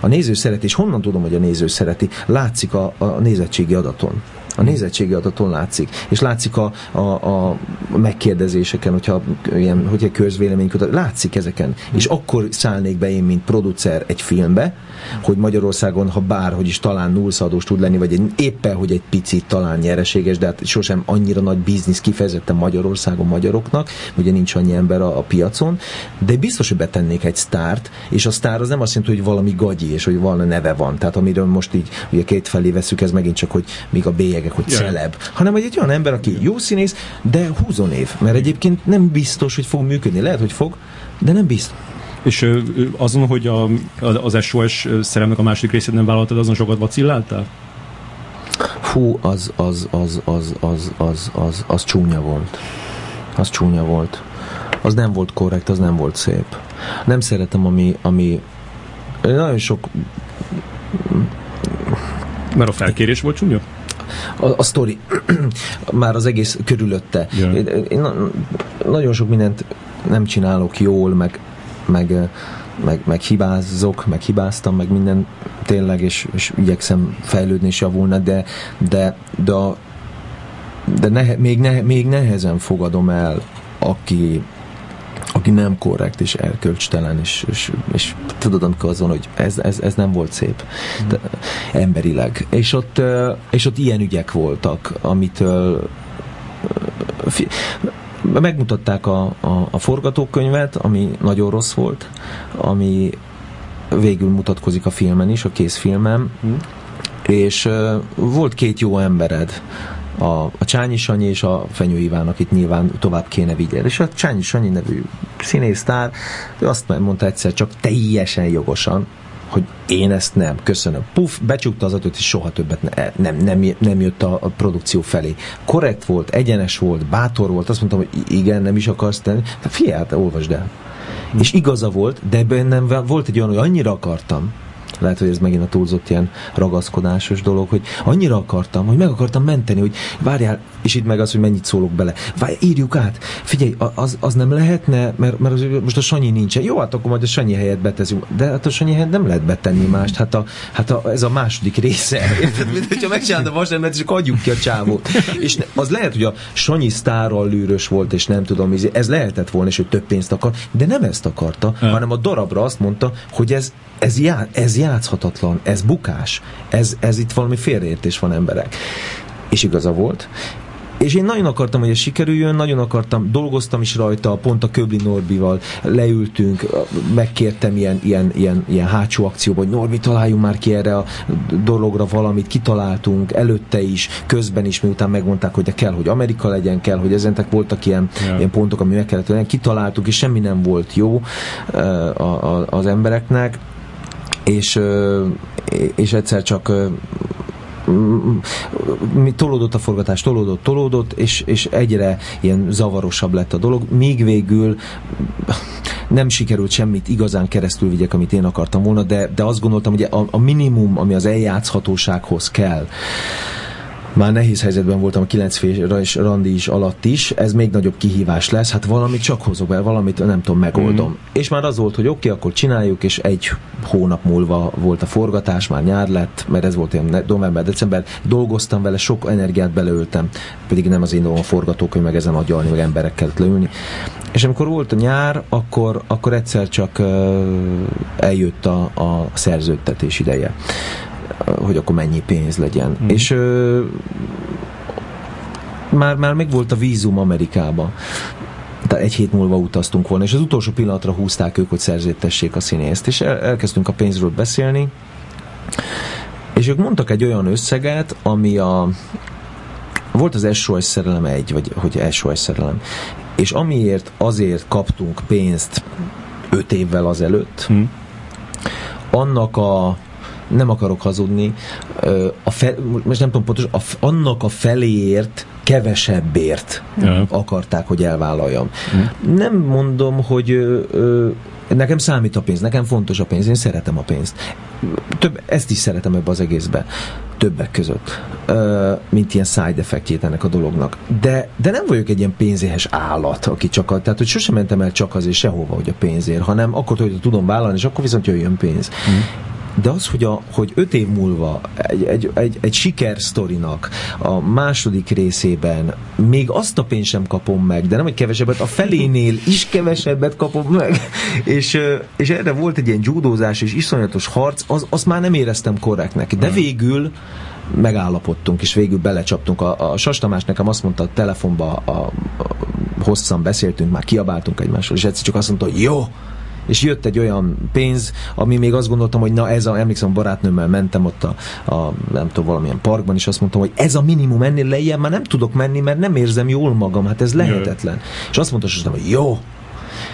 A néző szereti, és honnan tudom, hogy a néző szereti? Látszik a, a nézettségi adaton. A nézettségi adaton látszik, és látszik a, a, a megkérdezéseken, hogyha ilyen, hogyha közvéleménykutat, látszik ezeken. És akkor szállnék be én, mint producer egy filmbe, hogy Magyarországon, ha bárhogy is talán nullszadós tud lenni, vagy egy, éppen, hogy egy picit talán nyereséges, de hát sosem annyira nagy biznisz kifejezetten Magyarországon magyaroknak, ugye nincs annyi ember a, a piacon, de biztos, hogy betennék egy sztárt, és a sztár az nem azt jelenti, hogy valami gagyi, és hogy valami neve van. Tehát amiről most így ugye két felé veszük, ez megint csak, hogy még a bélyegek, hogy Ja. celeb, hanem hogy egy olyan ember, aki jó színész, de húzonév, mert egyébként nem biztos, hogy fog működni. Lehet, hogy fog, de nem biztos. És azon, hogy a, az SOS szeremnek a második részét nem vállaltad, azon sokat vacilláltál? Fú, az, az, az, az, az, az, az, az csúnya volt. Az csúnya volt. Az nem volt korrekt, az nem volt szép. Nem szeretem, ami, ami nagyon sok Mert a felkérés volt csúnya? A, a sztori, már az egész körülötte. Ja. Én, én na- nagyon sok mindent nem csinálok jól, meg, meg, meg, meg hibázok, meg hibáztam, meg minden tényleg, és, és igyekszem fejlődni és javulni, de, de, de, de nehe, még, nehe, még nehezen fogadom el, aki, aki nem korrekt és erkölcstelen, és, és, és tudod, amikor azon, hogy ez, ez, ez nem volt szép de, emberileg. És ott, és ott ilyen ügyek voltak, amitől megmutatták a, a, a forgatókönyvet, ami nagyon rossz volt, ami végül mutatkozik a filmen is, a készfilmem, és ö, volt két jó embered, a, a Csányi Sanyi és a Fenyő Iván, akit nyilván tovább kéne vigyél. És a Csányi Sanyi nevű színésztár, ő azt mondta egyszer csak teljesen jogosan, hogy én ezt nem, köszönöm. Puff, becsukta az adat, és soha többet ne, nem, nem, nem jött a, a produkció felé. Korrekt volt, egyenes volt, bátor volt, azt mondtam, hogy igen, nem is akarsz tenni. Hát olvasd el. És igaza volt, de bennem volt egy olyan, hogy annyira akartam, lehet, hogy ez megint a túlzott ilyen ragaszkodásos dolog, hogy annyira akartam, hogy meg akartam menteni, hogy várjál, és itt meg az, hogy mennyit szólok bele. Várj, írjuk át. Figyelj, az, az nem lehetne, mert, mert az, most a Sanyi nincsen. Jó, hát akkor majd a Sanyi helyet beteszünk. De hát a Sanyi helyet nem lehet betenni mást. Hát, a, hát a, ez a második része. Érted? Mint hogyha megcsinálta a vasárnap, és adjuk ki a csávót. És az lehet, hogy a Sanyi sztárral lűrös volt, és nem tudom, izé- ez lehetett volna, és hogy több pénzt akar, de nem ezt akarta, Ja. hanem a darabra azt mondta, hogy ez, ez, já, ez játszhatatlan, ez bukás, ez, ez itt valami félreértés van emberek. És igaza volt. És én nagyon akartam, hogy ez sikerüljön, nagyon akartam, dolgoztam is rajta, pont a Köbli Norbival leültünk, megkértem ilyen, ilyen, ilyen, ilyen hátsó akcióban, hogy Norbi, találjunk már ki erre a dologra valamit, kitaláltunk, előtte is, közben is, miután megmondták, hogy kell, hogy Amerika legyen, kell, hogy ezentek voltak ilyen, ja. ilyen pontok, ami meg kellett lenni, kitaláltuk, és semmi nem volt jó a, a, az embereknek, és, és egyszer csak mi tolódott a forgatás, tolódott, tolódott, és, és egyre ilyen zavarosabb lett a dolog, míg végül nem sikerült semmit igazán keresztül vigyek, amit én akartam volna, de, de azt gondoltam, hogy a, a minimum, ami az eljátszhatósághoz kell, már nehéz helyzetben voltam a 9 és randi is alatt is, ez még nagyobb kihívás lesz, hát valamit csak hozok el, valamit nem tudom, megoldom. Mm. És már az volt, hogy oké, okay, akkor csináljuk, és egy hónap múlva volt a forgatás, már nyár lett, mert ez volt ilyen november-december, dolgoztam vele, sok energiát beleöltem, pedig nem az én a forgatókönyv, meg ezen agyalni, meg emberekkel leülni. És amikor volt a nyár, akkor, akkor egyszer csak uh, eljött a, a szerződtetés ideje hogy akkor mennyi pénz legyen. Mm. És ö, már, már meg volt a vízum Amerikába. Tehát egy hét múlva utaztunk volna, és az utolsó pillanatra húzták ők, hogy szerződtessék a színészt. És el, elkezdtünk a pénzről beszélni, és ők mondtak egy olyan összeget, ami a volt az SOS szerelem egy, vagy hogy SOS szerelem. És amiért azért kaptunk pénzt öt évvel azelőtt, hmm. annak a nem akarok hazudni, a fe, most nem tudom pontos, a, annak a feléért kevesebbért ja. akarták, hogy elvállaljam. Ja. Nem mondom, hogy ö, nekem számít a pénz, nekem fontos a pénz, én szeretem a pénzt. Több, ezt is szeretem ebbe az egészbe. Többek között. Ö, mint ilyen side effektjét ennek a dolognak. De, de nem vagyok egy ilyen pénzéhes állat, aki csak a, tehát hogy sosem mentem el csak azért sehova, hogy a pénzért, hanem akkor, hogy tudom vállalni, és akkor viszont jöjjön pénz. Mm de az, hogy, a, hogy öt év múlva egy, egy, egy, egy sikersztorinak a második részében még azt a pénzt sem kapom meg, de nem, hogy kevesebbet, a felénél is kevesebbet kapom meg, és, és erre volt egy ilyen judózás és iszonyatos harc, az, azt már nem éreztem korrektnek, de végül megállapodtunk, és végül belecsaptunk. A, a Sas Tamás nekem azt mondta a telefonba, a, a, hosszan beszéltünk, már kiabáltunk egymásról, és egyszer csak azt mondta, hogy jó, és jött egy olyan pénz, ami még azt gondoltam, hogy na ez a, emlékszem, barátnőmmel mentem ott a, a nem tudom, valamilyen parkban, és azt mondtam, hogy ez a minimum, ennél lejjebb már nem tudok menni, mert nem érzem jól magam, hát ez lehetetlen. Jö. És azt mondta, hogy jó.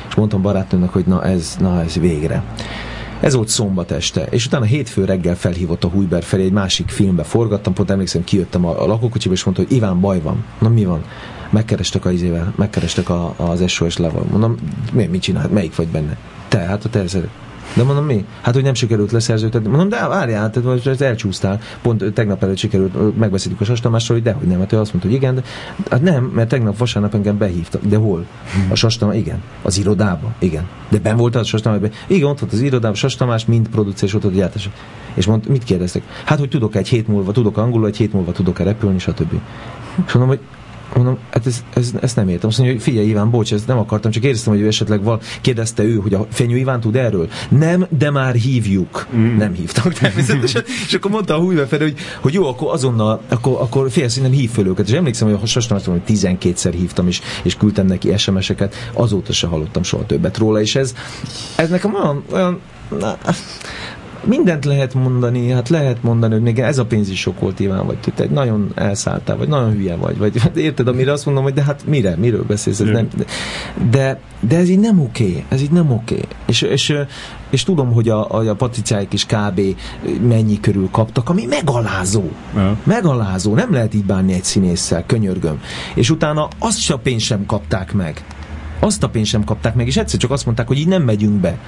És mondtam barátnőnek, hogy na ez, na ez végre. Ez volt szombat este, és utána hétfő reggel felhívott a Hújber felé, egy másik filmbe forgattam, pont emlékszem, kijöttem a, a lakókocsiba, és mondta, hogy Iván, baj van. Na mi van? Megkerestek a izével, megkerestek a, az SOS level. Mondom, mi, mit csinál? Melyik vagy benne? Te, hát a tervező. De mondom, mi? Hát, hogy nem sikerült leszerződtetni. Mondom, de várjál, tehát most elcsúsztál. Pont tegnap előtt sikerült, megbeszéltük a Sastamással, hogy dehogy nem. Hát ő azt mondta, hogy igen, de hát nem, mert tegnap vasárnap engem behívtak. De hol? A Sastamás, igen. Az irodába, igen. De ben volt az Sastamás, igen, ott volt az irodában, Sastamás, mind producer, és ott volt a gyártás. És mond, mit kérdeztek? Hát, hogy tudok egy hét múlva, tudok angolul, egy hét múlva tudok-e repülni, stb. És mondom, hogy Mondom, hát ez, ez, ezt nem értem. Azt mondja, hogy figyelj Iván, bocs, ezt nem akartam, csak éreztem, hogy ő esetleg val, kérdezte ő, hogy a Fenyő Iván tud erről. Nem, de már hívjuk. Mm. Nem hívtak természetesen. és akkor mondta a Hújve felé, hogy, hogy jó, akkor azonnal, akkor, akkor félsz, nem hív föl őket. És emlékszem, hogy sosem hogy 12-szer hívtam, és, és küldtem neki SMS-eket, azóta se hallottam soha többet róla, és ez, ez nekem olyan, olyan na, mindent lehet mondani, hát lehet mondani, hogy még ez a pénz is sok volt Iván, vagy te nagyon elszálltál, vagy nagyon hülye vagy, vagy érted, amire azt mondom, hogy de hát mire, miről beszélsz, ez nem, de, de ez így nem oké, okay, ez így nem oké. Okay. És, és, és tudom, hogy a, a, a patriciáik is kb. mennyi körül kaptak, ami megalázó. Ja. Megalázó, nem lehet így bánni egy színésszel, könyörgöm. És utána azt se a pénzt sem kapták meg. Azt a pénzt sem kapták meg, és egyszer csak azt mondták, hogy így nem megyünk be.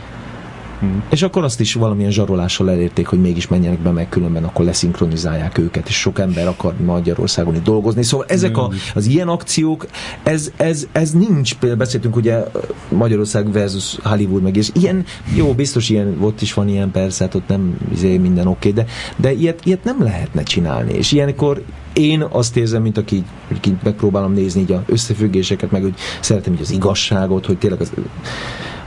Hmm. És akkor azt is valamilyen zsarolással elérték, hogy mégis menjenek be, meg különben akkor leszinkronizálják őket, és sok ember akar Magyarországon itt dolgozni. Szóval ezek a, az ilyen akciók, ez, ez, ez nincs. Például beszéltünk ugye Magyarország versus Hollywood, meg és ilyen, jó, biztos ilyen, ott is van ilyen persze, hát ott nem izé, minden oké, okay, de, de ilyet, ilyet nem lehetne csinálni. És ilyenkor én azt érzem, mint aki kint megpróbálom nézni így a összefüggéseket, meg hogy szeretem így az igazságot, hogy tényleg az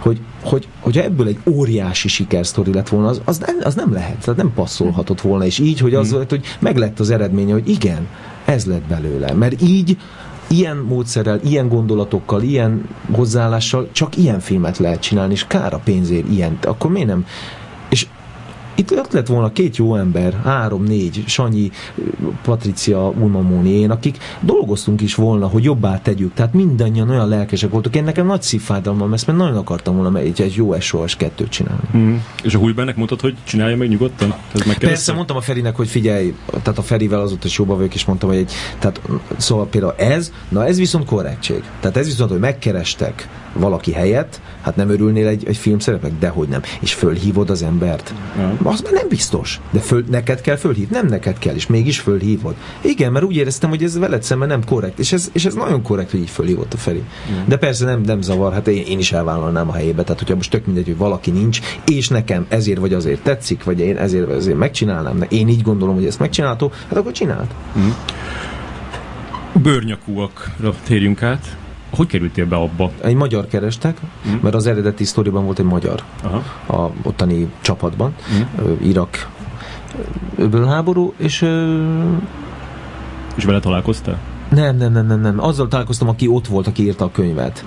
hogy, hogy, hogy ebből egy óriási sikersztori lett volna, az, az, nem, az nem lehet, tehát nem passzolhatott volna, és így, hogy az, hmm. hogy meg lett az eredménye, hogy igen, Ez lett belőle. Mert így ilyen módszerrel, ilyen gondolatokkal, ilyen hozzáállással csak ilyen filmet lehet csinálni, és kár a pénzért ilyen. Akkor miért nem? Itt ott lett volna két jó ember, három, négy, Sanyi, Patricia, Ulmamóni, én, akik dolgoztunk is volna, hogy jobbá tegyük. Tehát mindannyian olyan lelkesek voltak. Én nekem nagy szívfájdalmam ezt, mert nagyon akartam volna egy, egy jó SOS kettőt csinálni. Mm. És a Hújbennek mondtad, hogy csinálja meg nyugodtan? Ez Persze, mondtam a Ferinek, hogy figyelj, tehát a Ferivel azóta is jobban vagyok, és mondtam, hogy egy, tehát szóval például ez, na ez viszont korrektség. Tehát ez viszont, hogy megkerestek valaki helyett, hát nem örülnél egy, egy film szerepek, dehogy nem. És fölhívod az embert. Ja. Az már nem biztos. De föl, neked kell fölhívni, nem neked kell, és mégis fölhívod. Igen, mert úgy éreztem, hogy ez veled szemben nem korrekt. És ez, és ez nagyon korrekt, hogy így fölhívott a Feri. Ja. De persze nem, nem zavar, hát én, én is elvállalnám a helyébe. Tehát, hogyha most tök mindegy, hogy valaki nincs, és nekem ezért vagy azért tetszik, vagy én ezért vagy azért megcsinálnám, én így gondolom, hogy ezt megcsinálható, hát akkor csináld. Mm. Bőrnyakúakra térjünk át. Hogy kerültél be abba? Egy magyar kerestek, mm. mert az eredeti sztoriban volt egy magyar Aha. a ottani csapatban, mm. Irak öbölháború, és... És vele találkoztál? Nem, nem, nem, nem, nem. Azzal találkoztam, aki ott volt, aki írta a könyvet.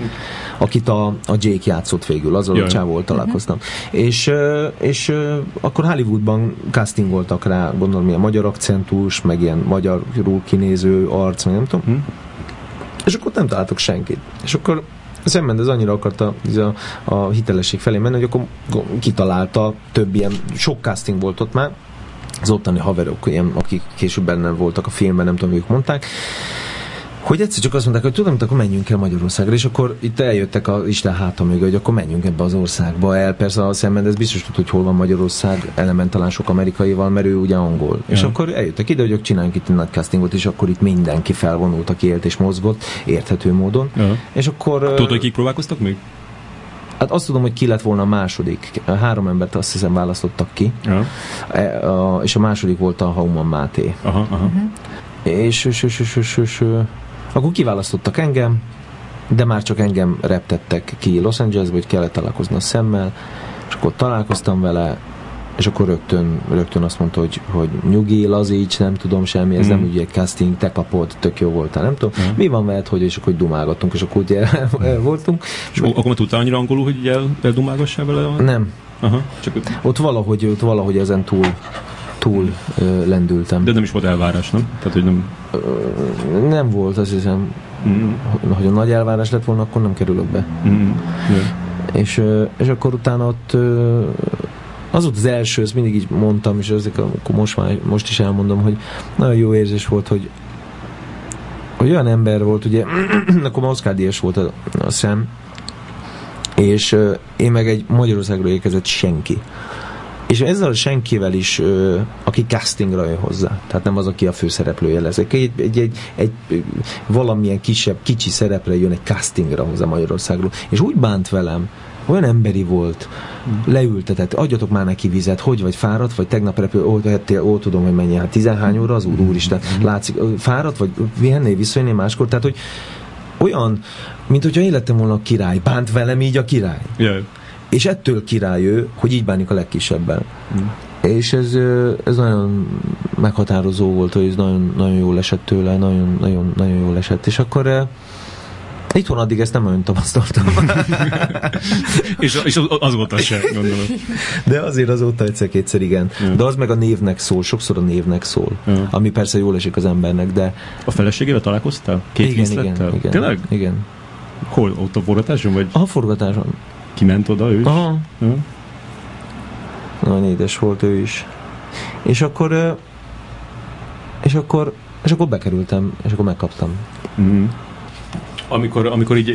Akit a, a Jake játszott végül, azzal Jaj. a csávól találkoztam. Uh-huh. És, és akkor Hollywoodban castingoltak rá, gondolom, ilyen magyar akcentus, meg ilyen magyarul kinéző arc, meg nem tudom. Uh-huh. És akkor nem találtok senkit. És akkor az annyira akarta a, a hitelesség felé menni, hogy akkor kitalálta több ilyen, sok casting volt ott már, az ottani haverok, ilyen, akik később benne voltak a filmben, nem tudom, ők mondták, hogy egyszer csak azt mondták, hogy tudom, hogy akkor menjünk el Magyarországra, és akkor itt eljöttek a Isten háta mögé, hogy akkor menjünk ebbe az országba el. Persze a szemben ez biztos tud, hogy hol van Magyarország, element talán sok amerikaival, mert ő ugye angol. Ja. És akkor eljöttek ide, hogy csináljuk itt egy nagy castingot, és akkor itt mindenki felvonult, aki élt és mozgott, érthető módon. Ja. És akkor... Tudod, hogy kik próbálkoztak még? Hát azt tudom, hogy ki lett volna a második. Három embert azt hiszem választottak ki. Ja. E, a, és a második volt a Hauman Máté. Aha, aha. Uh-huh. És, és, és, és, és, és, akkor kiválasztottak engem, de már csak engem reptettek ki Los Angelesbe, hogy kellett találkozni a szemmel, és akkor találkoztam vele, és akkor rögtön, rögtön azt mondta, hogy, hogy nyugi, lazíts, nem tudom semmi, ez mm. nem ugye casting, te kapod, tök jó voltál, nem tudom. Mm. Mi van veled, hogy és akkor dumálgattunk, és akkor ugye voltunk. És akkor már tudtál annyira angolul, hogy el, eldumálgassál vele? Nem. Aha, csak ott valahogy, ott valahogy ezen túl túl ö, lendültem. De nem is volt elvárás, nem? Tehát, hogy nem... Ö, nem volt, azt hiszem. Mm. Hogy a nagy elvárás lett volna, akkor nem kerülök be. Mm. Yeah. És, ö, és akkor utána ott ö, az volt az első, ezt mindig így mondtam, és ezek, akkor most, már, most is elmondom, hogy nagyon jó érzés volt, hogy hogy olyan ember volt, ugye, akkor már Oscar Díjas volt a, a szem, és uh, én meg egy Magyarországról érkezett senki. És ezzel senkivel is, aki castingra jön hozzá, tehát nem az, aki a főszereplője lesz. Egy, egy, egy, egy, valamilyen kisebb, kicsi szerepre jön egy castingra hozzá Magyarországról. És úgy bánt velem, olyan emberi volt, leültetett, adjatok már neki vizet, hogy vagy fáradt, vagy tegnap repül, ó, hettél, ó, tudom, hogy mennyi, hát 13 óra az úr, úristen, látszik, fáradt, vagy vihenné, visszajönné máskor, tehát, hogy olyan, mint hogyha életem volna a király, bánt velem így a király. Yeah. És ettől király ő, hogy így bánik a legkisebben. Mm. És ez, ez nagyon meghatározó volt, hogy ez nagyon, nagyon jól esett tőle, nagyon, nagyon, nagyon jól esett. És akkor Itthon addig ezt nem olyan tapasztaltam. és, és azóta se, gondolom. De azért azóta egyszer-kétszer igen. Ja. De az meg a névnek szól, sokszor a névnek szól. Ja. Ami persze jól esik az embernek, de... A feleségével találkoztál? Két igen, igen, igen. Tényleg? Igen. Hol? Ott a forgatáson? Vagy? A forgatáson. Kiment oda ő is? Aha. Ja. Nagyon édes volt ő is. És akkor és akkor és akkor bekerültem, és akkor megkaptam. Mm amikor, amikor így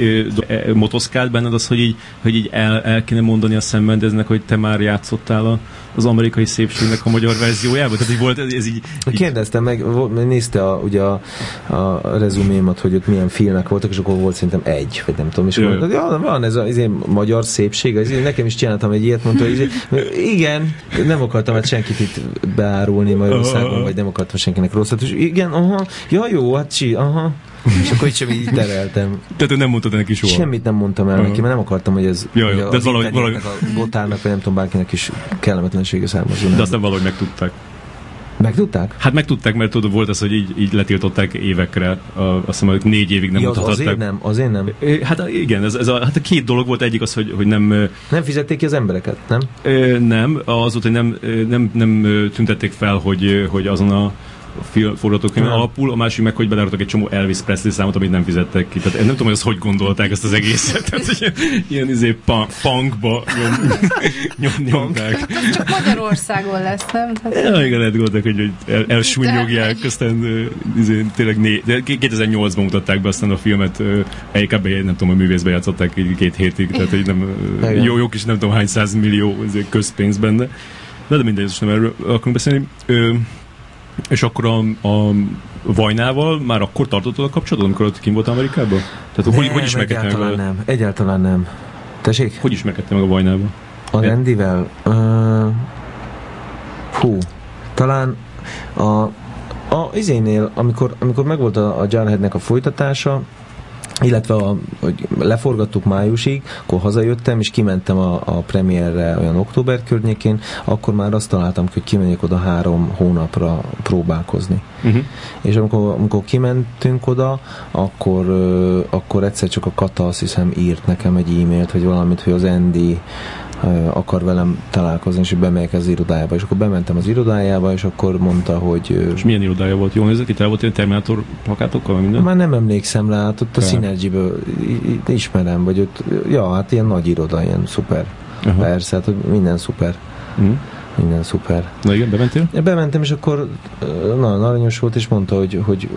e, motoszkált benned az, hogy így, hogy így el, el kéne mondani a szemmendeznek, hogy te már játszottál a, az amerikai szépségnek a magyar verziójában? Tehát így volt ez, ez így, így... Kérdeztem meg, nézte a, ugye a, a rezumémat, hogy ott milyen filmek voltak, és akkor volt szerintem egy, vagy nem tudom, és akkor mondta, ja, van ez a ez magyar szépség, ez, nekem is csináltam egy ilyet, mondta, hogy igen, nem akartam hát senkit itt beárulni Magyarországon, vagy nem akartam senkinek rosszat, és igen, aha, ja jó, hát csi, aha, és akkor itt sem így tereltem. Tehát nem mondtad neki soha? Semmit nem mondtam el uh-huh. neki, mert nem akartam, hogy ez ja, jó, de ez valahogy, valahogy... a botárnak, vagy nem tudom, bárkinek is kellemetlensége származó. De azt nem valahogy megtudták. Megtudták? Hát megtudták, mert tudod, volt az, hogy így, így letiltották évekre, a, azt hiszem, hogy négy évig nem ja, az mutathatták. azért nem, azért nem. Hát igen, ez, ez a, hát a két dolog volt, egyik az, hogy, hogy nem, Nem fizették ki az embereket, nem? ö, nem, az volt, hogy nem, nem, nem tüntették fel, hogy, hogy azon a film forgatókönyv alapul, a másik meg, hogy bedárodtak egy csomó Elvis Presley számot, amit nem fizettek ki. Tehát én nem tudom, hogy azt hogy gondolták ezt az egészet. Tehát, hogy ilyen, ilyen izé, punk, punkba nyom, nyom, nyomták. Az csak Magyarországon lesz, nem? Tehát, Ja, igen, lehet gondolták, hogy, hogy el, elsúnyogják, aztán izé, tényleg né, de 2008-ban mutatták be aztán a filmet, EKB, nem tudom, a művészbe játszották így két hétig, tehát hogy nem, jó, jó kis nem tudom hány száz millió izé, közpénz benne. De, de mindegy, most nem erről akarunk beszélni. Ö, és akkor a, a Vajnával már akkor tartottad a kapcsolatot, amikor ott kim volt Amerikában? Tehát hogy, hogy ismerkedtél meg, egyáltalán a, nem. Egyáltalán nem. Tessék? hogy ismerkedtél meg a Vajnával? Az Ja. Andyvel? Uh, hú, talán a, a izénél, amikor, amikor megvolt a, a Jarheadnek a folytatása, illetve a, hogy leforgattuk májusig, akkor hazajöttem, és kimentem a, a premierre olyan október környékén, akkor már azt találtam, hogy kimenjek oda három hónapra próbálkozni. Uh-huh. És amikor, amikor kimentünk oda, akkor, akkor egyszer csak a Kata azt hiszem írt nekem egy e-mailt, vagy valamit, hogy az Andy akar velem találkozni, és bemegyek az irodájába. És akkor bementem az irodájába, és akkor mondta, hogy És milyen irodája volt? Jól nézett ki? Tele volt ilyen Terminátor plakátokkal, minden? már nem emlékszem rá, hát ott a. Synergy-ből i- ismerem, vagy ott, ja, hát ilyen nagy iroda, ilyen szuper. Aha. Persze, hát minden szuper. Mhm. Minden szuper. Na igen, bementél? Bementem, és akkor nagyon aranyos volt, és mondta, hogy, hogy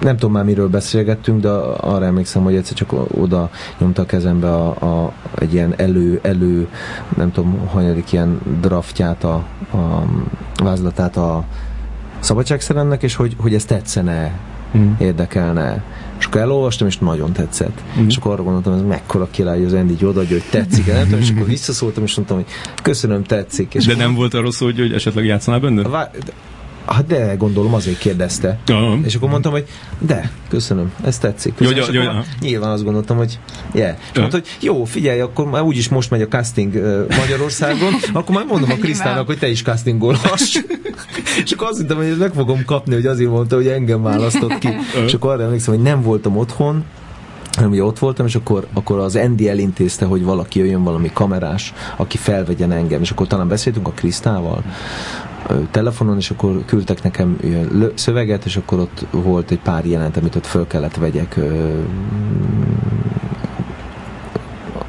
nem tudom már miről beszélgettünk, de arra emlékszem, hogy egyszer csak oda nyomta a kezembe a, a, egy ilyen elő, elő, nem tudom, hanyadik ilyen draftját, a, a vázlatát a szabadságszeremnek, és hogy, hogy ez tetszene, Mhm. érdekelne. És akkor elolvastam, és nagyon tetszett. Mhm. És akkor arra gondoltam, ez mekkora király, hogy az Andy így odaadja, hogy tetszik nem tudom, és akkor visszaszóltam, és mondtam, hogy köszönöm, tetszik. És De nem volt arról szó, hogy, hogy esetleg játszanál benne? Vá- Hát de, gondolom azért kérdezte. Ja. És akkor mondtam, hogy de, köszönöm, ez tetszik. Jó, Köszönöm, jó, jó, akkor aha. Nyilván azt gondoltam, hogy yeah. És Ja. mondta, hogy jó, figyelj, akkor már úgyis most megy a casting uh, Magyarországon, akkor már mondom a Krisztának, hogy te is castingolhass. és akkor azt hittem, hogy meg fogom kapni, hogy azért mondta, hogy engem választott ki. és akkor arra emlékszem, hogy nem voltam otthon, hanem ugye ott voltam, és akkor, akkor az Andy elintézte, hogy valaki jöjjön, valami kamerás, aki felvegyen engem, és akkor talán beszéltünk a Krisztával, telefonon, és akkor küldtek nekem ilyen szöveget, és akkor ott volt egy pár jelent, amit ott föl kellett vegyek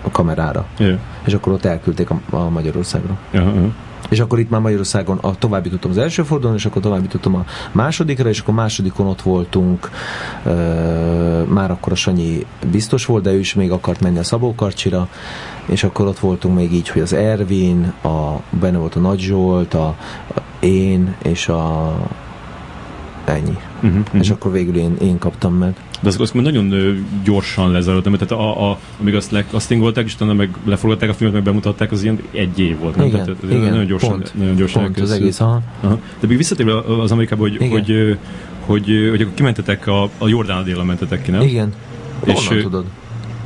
a kamerára. Ja. És akkor ott elküldték a, a Magyarországra. Ja. És akkor itt már Magyarországon a, tovább jutottam az első fordulón, és akkor tovább jutottam a másodikra, és akkor másodikon ott voltunk, ö, már akkor a Sanyi biztos volt, de ő is még akart menni a Szabó Karcsira, és akkor ott voltunk még így, hogy az Ervin, a, benne volt a Nagy Zsolt, a én, és a ennyi. Uh-huh, Uh-huh. És akkor végül én, én kaptam meg. De azok, azok nagyon gyorsan nem? Tehát a, a, amíg azt lecastingolták, és utána meg leforgatták a filmet, meg bemutatták, az ilyen egy év volt. Nem? Igen, Tehát, igen, nagyon gyorsan, pont, nagyon gyorsan Pont az egész, aha. Aha. De még visszatérve az Amerikába, hogy, Igen. hogy, hogy, ö, hogy akkor kimentetek a, a Jordán délen mentetek ki, nem? Igen. És, Honnan tudod?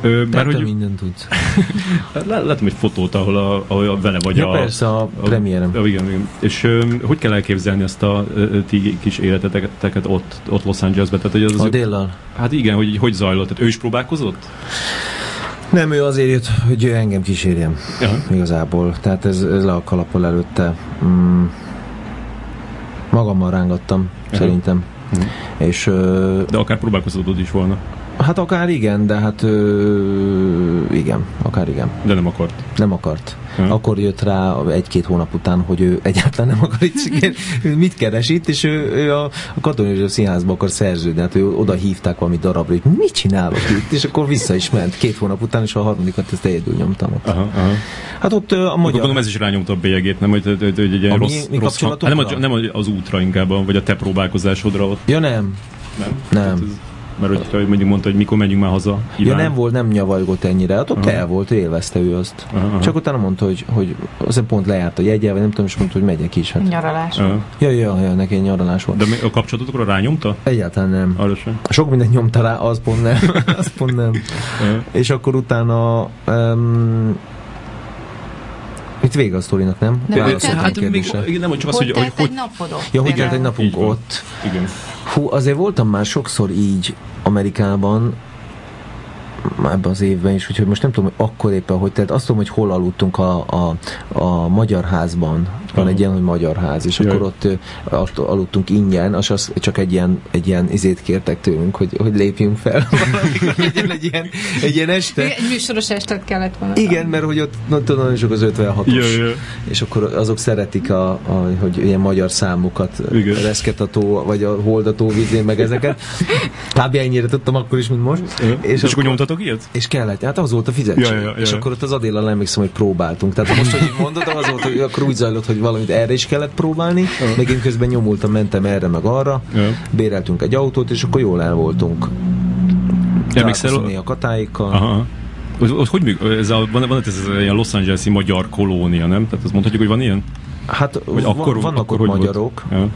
Ö, mert te hogy mindent tudsz. lá- látom egy fotót, ahol, a, ahol a vele vagy Ja, a... persze, a premierem. A, igen, igen. És ö, hogy kell elképzelni azt a ö, ti kis életeteket ott, ott Los Angelesben? Tehát, hogy az, A déllal. hát igen, hogy hogy zajlott? Tehát ő is próbálkozott? Nem, ő azért jött, hogy ő engem kísérjem. Ja. Igazából. Tehát ez, ez le a kalappal előtte. Mm, magammal rángattam, Aha. szerintem. Mhm. És ö, De akár próbálkozhatod is volna, hát akár igen, de hát ö, igen, akár igen. de nem akart. Nem akart. Aha. Akkor jött rá egy-két hónap után, hogy ő egyáltalán nem akar itt sikerülni. Ő mit keres itt, és ő, ő a, a Katonai József Színházba akar szerződni. Hát ő oda hívták valami darabra, hogy mit csinálok itt, és akkor vissza is ment. Két hónap után, és a harmadikat ezt egyedül nyomtam ott. Aha, aha. Hát ott a Magyar... Gondolom ez is rányomta a bélyegét, nem? Hogy, hogy, hogy, egy ilyen A mi- rossz, mi rossz kapcsolatokra? nem, a- nem az útra inkább, vagy a te próbálkozásodra ott. Ja nem, Nem? Nem. Tehát ez, mert hogy hogy mondjuk mondta, hogy mikor menjünk már haza. ja Iván. nem volt, nem nyavajgott ennyire. Hát ott Aha. el volt, élvezte ő azt. Aha. Csak utána mondta, hogy, hogy azt pont lejárt a jegye, vagy nem tudom, és mondta, hogy megyek is. Hát. Nyaralás. Aha. Ja, ja, ja, neki egy nyaralás volt. De mi- a kapcsolatokra rányomta? Egyáltalán nem. Arra sem. Sok mindent nyomta rá, az pont nem. az pont nem. Aha. És akkor utána um, Itt vége a sztorinak, nem? Nem, Válasz hát hát még, nem, hogy csak az, Hogy hogy, hogy, telt hogy, egy napod ott? Ja, hogy telt egy napunk ott. igen. Hú, azért voltam már sokszor így Amerikában, ebben az évben is, úgyhogy most nem tudom, hogy akkor éppen hogy telt. Azt tudom, hogy hol aludtunk a, a, a Magyar Házban. Van egy ilyen, hogy Magyar Ház, és Jaj. akkor ott, ott aludtunk ingyen, és az csak egy ilyen, egy ilyen izét kértek tőlünk, hogy, hogy lépjünk fel. Valamikor legyen egy ilyen, egy ilyen este. Igen, Egy műsoros estet kellett volna. Igen, mert hogy ott na, tudom, nagyon sok az 56-os. Ja, ja. És akkor azok szeretik, a, a, hogy ilyen magyar számokat, Igen. reszketató, vagy a holdató vizén, meg ezeket. Kb. ennyire tudtam akkor is, mint most. És, és akkor nyomtatok ilyet? és kellett, hát az volt a fizetség. Ja, ja, ja, és ja. akkor ott az Adéllal emlékszem, hogy próbáltunk. Tehát most, hogy így mondod, az volt, hogy akkor úgy zajlott, hogy valamit erre is kellett próbálni, meg én közben nyomultam, mentem erre, meg arra, Ja. béreltünk egy autót, és akkor jól el voltunk. Emlékszel? Találkoztunk a katáikkal. Aha. Az, az, hogy műk, ez a, van, van ez a ilyen Los Angeles-i magyar kolónia, nem? Tehát azt mondhatjuk, hogy van ilyen? Hát Vagy va- akkor, vannak akkor ott magyarok, Volt? Ja.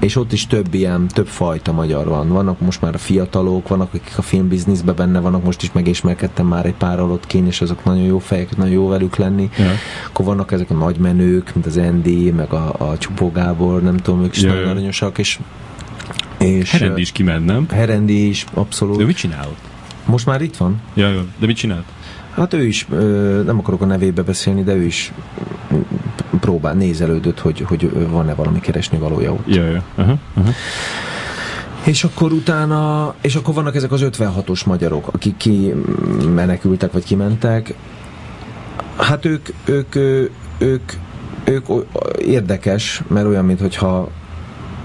És ott is több ilyen, több fajta magyar van. Vannak most már a fiatalok, vannak, akik a filmbizniszben benne vannak, most is megismerkedtem már egy párral ott kén, és azok nagyon jó fejek, nagyon jó velük lenni. Ja. Akkor vannak ezek a nagy menők, mint az Andy, meg a, a Csupó Gábor, nem tudom, ők is Ja, nagyon aranyosak, és, és Herendi is kiment, nem? Herendi is, abszolút. De mit csinál? Most már itt van? Ja, ja. De mit csinált? Hát ő is, nem akarok a nevébe beszélni, de ő is próbál, nézelődött, hogy, hogy van-e valami keresni valója ott. Ja, ja. Aha, aha. És akkor utána, és akkor vannak ezek az 56-os magyarok, akik ki menekültek, vagy kimentek. Hát ők, ők, ők, ők, o- érdekes, mert olyan, mintha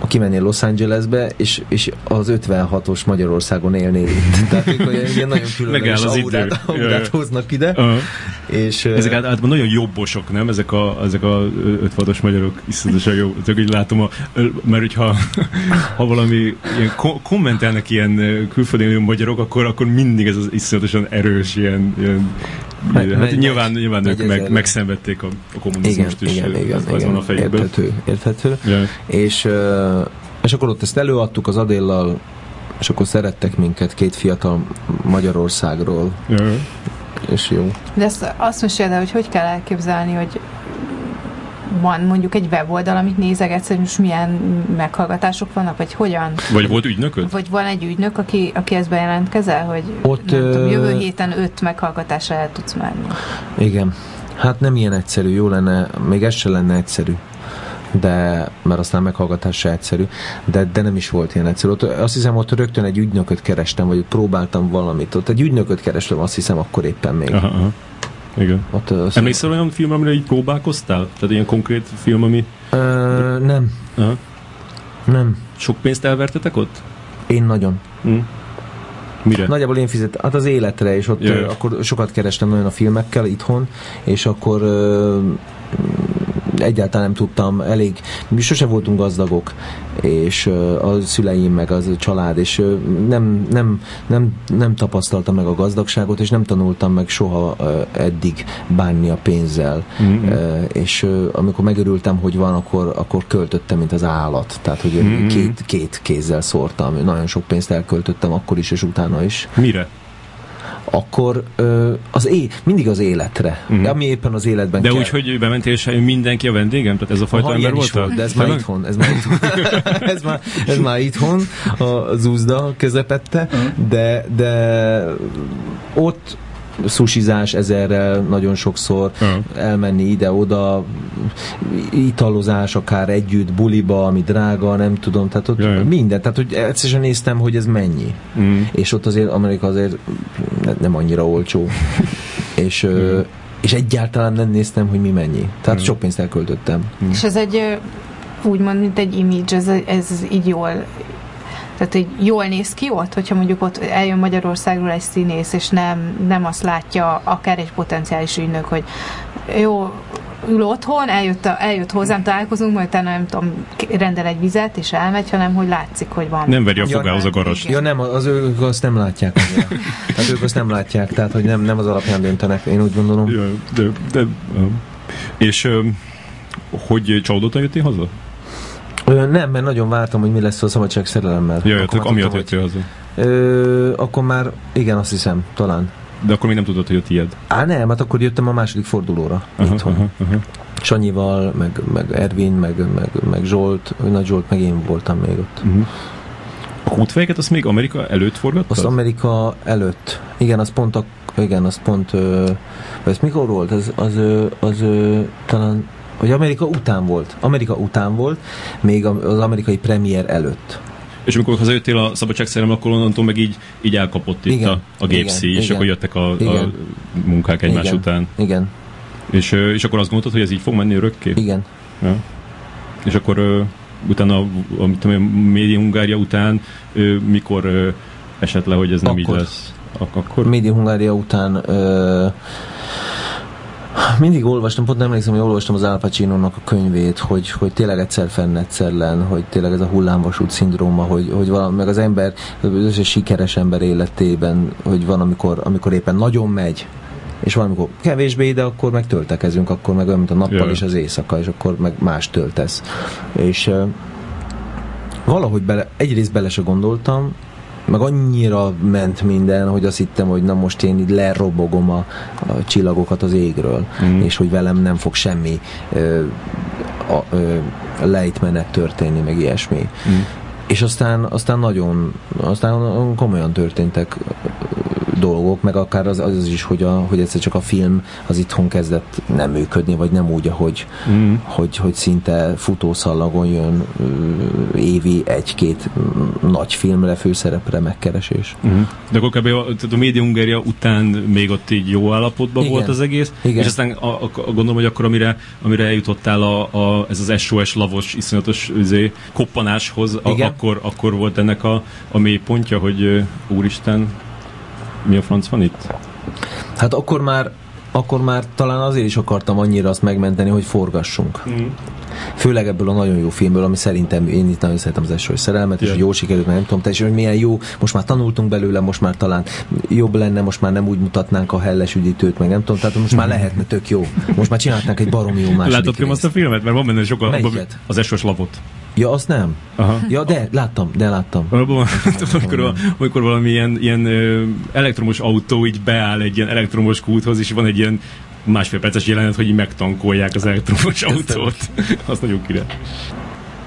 kimennél Los Angelesbe, és, és az 56-os Magyarországon élnél itt. Tehát ők ilyen nagyon különleges az aurát, aurát hoznak ide. Aha. És, Ezek általában nagyon jobbosok, nem? Ezek a, ezek a 56-os magyarok iszonyatosan jó. Ezek így látom, a, mert hogyha ha valami ilyen ko- kommentelnek ilyen külföldön élő magyarok, akkor, akkor mindig ez az iszonyatosan erős ilyen, ilyen Megy- hát megy- nyilván, nyilván ők meg, megszenvedték a, a igen, kommunizmust is. igen, ö, igen, az, az igen, van a fejükben. érthető, érthető. Ja. És, és akkor ott ezt előadtuk az Adéllal, és akkor szerettek minket két fiatal Magyarországról, Ja. és jó. De ezt, azt meséld hogy hogy kell elképzelni, hogy van mondjuk egy weboldal, amit nézegetsz, hogy most milyen meghallgatások vannak, vagy hogyan? Vagy volt ügynököd? Vagy van egy ügynök, aki, aki ezt bejelentkezel, hogy Ott, nem tudom, jövő héten öt meghallgatásra el tudsz menni. Igen. Hát nem ilyen egyszerű, jó lenne, még ez se lenne egyszerű de, mert aztán meghallgatás se egyszerű, de, de nem is volt ilyen egyszerű. Ott, azt hiszem, ott rögtön egy ügynököt kerestem, vagy próbáltam valamit. Ott egy ügynököt kerestem, azt hiszem, akkor éppen még. Aha, aha. Igen. Ott, azt Emlékszel olyan film, amire így próbálkoztál? Tehát ilyen konkrét film, ami... Ö, nem, Aha. nem. Sok pénzt elvertetek ott? Én nagyon. Hm. Mire? Nagyjából én fizettem, hát az életre, és ott Jaj. akkor sokat kerestem nagyon a filmekkel itthon, és akkor egyáltalán nem tudtam, elég, mi sose voltunk gazdagok, és a szüleim meg az család, és nem, nem, nem, nem tapasztaltam meg a gazdagságot, és nem tanultam meg soha eddig bánni a pénzzel. Mhm. Ö, és amikor megörültem, hogy van, akkor, akkor költöttem, mint az állat. Tehát, hogy Mhm. két, két kézzel szórtam. Nagyon sok pénzt elköltöttem akkor is, és utána is Mire? Akkor ö, az é, mindig az életre, uh-huh. ami éppen az életben De kell. úgy, hogy bementél és mindenki a vendégem? Tehát ez a fajta Aha, ember voltál? volt, de ez már itthon, ez már itthon, ez már, ez már itthon a zúzda közepette, de, de ott szusizás ezerrel nagyon sokszor, Aha. elmenni ide-oda, italozás akár együtt, buliba, ami drága, nem tudom, tehát ott Jaj. minden, tehát hogy egyszerűen néztem, hogy ez mennyi. Mm. És ott azért Amerika azért ne- nem annyira olcsó. és, ö, és egyáltalán nem néztem, hogy mi mennyi. Tehát Mm. sok pénzt elköltöttem. És ez egy úgymond, mint egy image, ez, ez így jól tehát, hogy jól néz ki ott, hogyha mondjuk ott eljön Magyarországról egy színész, és nem, nem azt látja akár egy potenciális ügynök, hogy jó, ül otthon, eljött, a, eljött hozzám, találkozunk, majd utána nem tudom, rendel egy vizet, és elmegy, hanem hogy látszik, hogy van. Nem veri a fogához a garast. igen. Ja nem, az ők azt nem látják. Tehát ők azt nem látják, tehát hogy nem, nem az alapján döntenek, én úgy gondolom. Ja, de, de, um, és hogy csalódottan jöttél haza? Ö, nem, mert nagyon vártam, hogy mi lesz a szabadság szerelemmel. Ja, ja, Akkor már amiatt jöttél haza. Ö, akkor már, igen, azt hiszem, talán. De akkor még nem tudod, hogy a tiéd. Á, nem, hát akkor jöttem a második fordulóra Aha, itthon. aha, aha. Sanyival, meg, meg Ervin, meg, meg, meg Zsolt, Nagy Zsolt, meg én voltam még ott. Uh-huh. A kútfejeket azt még Amerika előtt forgattad? Azt Amerika előtt. Igen, az pont a, igen, az pont, ö, ez mikor volt? Ez, az, ö, az ö, talán, vagy Amerika után volt. Amerika után volt, még a- az amerikai premier előtt. És amikor hazajöttél a szabadságszerelem, akkor onnantól meg így, így elkapott itt Igen, a, a gépszi, igen, és igen. akkor jöttek a, a Igen. munkák egymás Igen. után. Igen, És, és akkor azt gondoltad, hogy ez így fog menni örökké? igen. Ja. És akkor ö, utána, a, a, mit tudom, Média Hungária után ö, mikor ö, esett le, hogy ez nem így Akkor. lesz? Ak- akkor? Média Hungária után mindig olvastam, pont nem emlékszem, hogy olvastam az Al Pacino-nak a könyvét, hogy, hogy tényleg egyszer fenn, egyszer len, hogy tényleg ez a hullámvasút szindróma, hogy, hogy valami, meg az ember, az összes sikeres ember életében, hogy van, amikor, amikor éppen nagyon megy, és valamikor kevésbé, de akkor meg töltekezünk, akkor meg olyan, mint a nappal Jaj. és az éjszaka, és akkor meg más töltesz. És valahogy bele, egyrészt bele se gondoltam, meg annyira ment minden, hogy azt hittem, hogy na most én így lerobogom a, a csillagokat az égről, Mhm. és hogy velem nem fog semmi ö, a, ö, lejtmenet történni, meg ilyesmi. Mm. És aztán, aztán nagyon, aztán komolyan történtek dolgok, meg akár az, az is, hogy, a, hogy egyszer csak a film az itthon kezdett nem működni, vagy nem úgy, ahogy, Mm. hogy, hogy szinte futószallagon jön évi egy-két mm, nagy filmre, főszerepre megkeresés. Uh-huh. De akkor kb. a, a Média Hungária után még ott így jó állapotban Igen. volt az egész, Igen. és aztán a, a, gondolom, hogy akkor amire, amire eljutottál a, a, ez az SOS lavos iszonyatos üzé, koppanáshoz, a, Igen. akkor, akkor volt ennek a, a mélypontja, hogy ö, úristen, mi a franc van itt? Hát akkor már akkor már talán azért is akartam annyira azt megmenteni, hogy forgassunk. Mm. Főleg ebből a nagyon jó filmből, ami szerintem én itt nagyon szeretem az első szerelmet, és Igen. hogy jó sikerült, mert nem tudom, teljesen, hogy milyen jó, most már tanultunk belőle, most már talán jobb lenne, most már nem úgy mutatnánk a helles üdítőt, meg nem tudom, tehát most már lehetne tök jó. Most már csinálhatnánk egy baromi jó második film azt a filmet? Mert van benne sokkal az SOS lavot. Ja, azt nem. Aha. Ja, de, láttam, de láttam. Abban amikor, amikor valami ilyen, ilyen elektromos autó így beáll egy ilyen elektromos kúthoz, és van egy ilyen másfél perces jelenet, hogy így megtankolják az elektromos autót. Az nagyon király.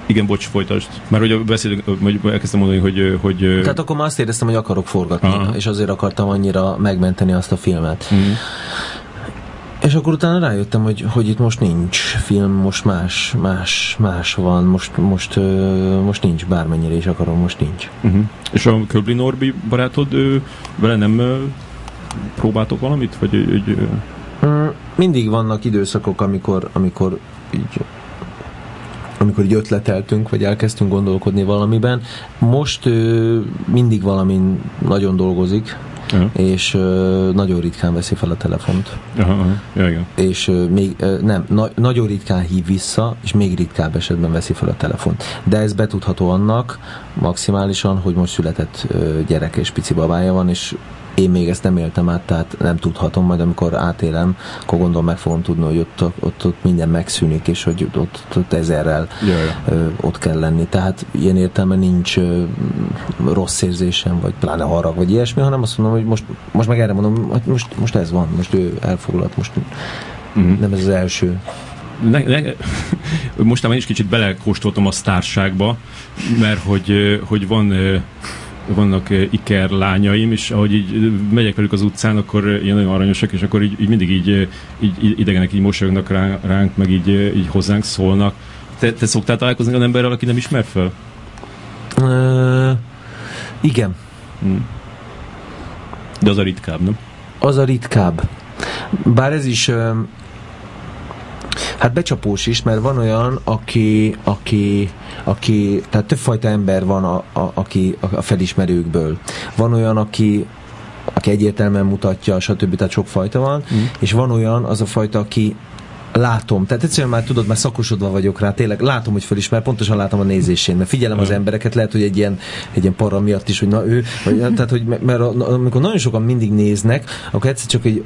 Igen, bocs, folytasd. Már hogy beszélünk, vagy elkezdtem mondani, hogy, hogy Tehát akkor már azt éreztem, hogy akarok forgatni, Aha. és azért akartam annyira megmenteni azt a filmet. Mm. És akkor utána rájöttem, hogy, hogy itt most nincs film, most más, más, más van, most, most, most nincs, bármennyire is akarom, most nincs. Uh-huh. És a Köbli Norbi barátod, ő, vele nem próbáltok valamit? Vagy ő, ő, ő, Mm, Mindig vannak időszakok, amikor, amikor így amikor így ötleteltünk, vagy elkezdtünk gondolkodni valamiben. Most ö, mindig valamin nagyon dolgozik, aha, és ö, nagyon ritkán veszi fel a telefont. aha, aha. Ja, igen. és ö, még ö, nem, na, nagyon ritkán hív vissza, és még ritkább esetben veszi fel a telefont. De ez betudható annak maximálisan, hogy most született ö, gyerek és pici babája van, és én még ezt nem éltem át, tehát nem tudhatom, majd amikor átélem, akkor gondolom meg fogom tudni, hogy ott, ott, ott minden megszűnik, és hogy ott, ott, ott ezerrel Ja, ja. ö, ott kell lenni. Tehát ilyen értelme nincs rossz érzésem, vagy pláne harag, vagy ilyesmi, hanem azt mondom, hogy most, most meg erre mondom, hogy most, most ez van, most ő elfoglalt, most Mhm. nem ez az első. ne, ne, mostában én is kicsit belekóstoltam a sztárságba, mert hogy, hogy van vannak ö, iker lányaim, és ahogy így ö, megyek velük az utcán, akkor ö, ilyen nagyon aranyosak, és akkor így, így mindig így, így, idegenek így mosolyognak rá, ránk, meg így, így hozzánk szólnak. Te, te szoktál találkozni olyan emberrel, aki nem ismer fel? Ö, igen, Hm. De az a ritkább, nem? az a ritkább. Bár ez is hát becsapós is, mert van olyan, aki, aki, aki tehát többfajta ember van, a, a, aki a, felismerőkből. Van olyan, aki aki egyértelműen mutatja, stb. Tehát sok fajta van, Mm. és van olyan, az a fajta, aki látom, tehát egyszerűen már tudod, már szakosodva vagyok rá, tényleg látom, hogy fölismer, pontosan látom a nézésén, mert figyelem az Mm. embereket, lehet, hogy egy ilyen, egy ilyen para miatt is, hogy na ő, vagy, tehát, hogy, mert amikor nagyon sokan mindig néznek, akkor egyszer csak egy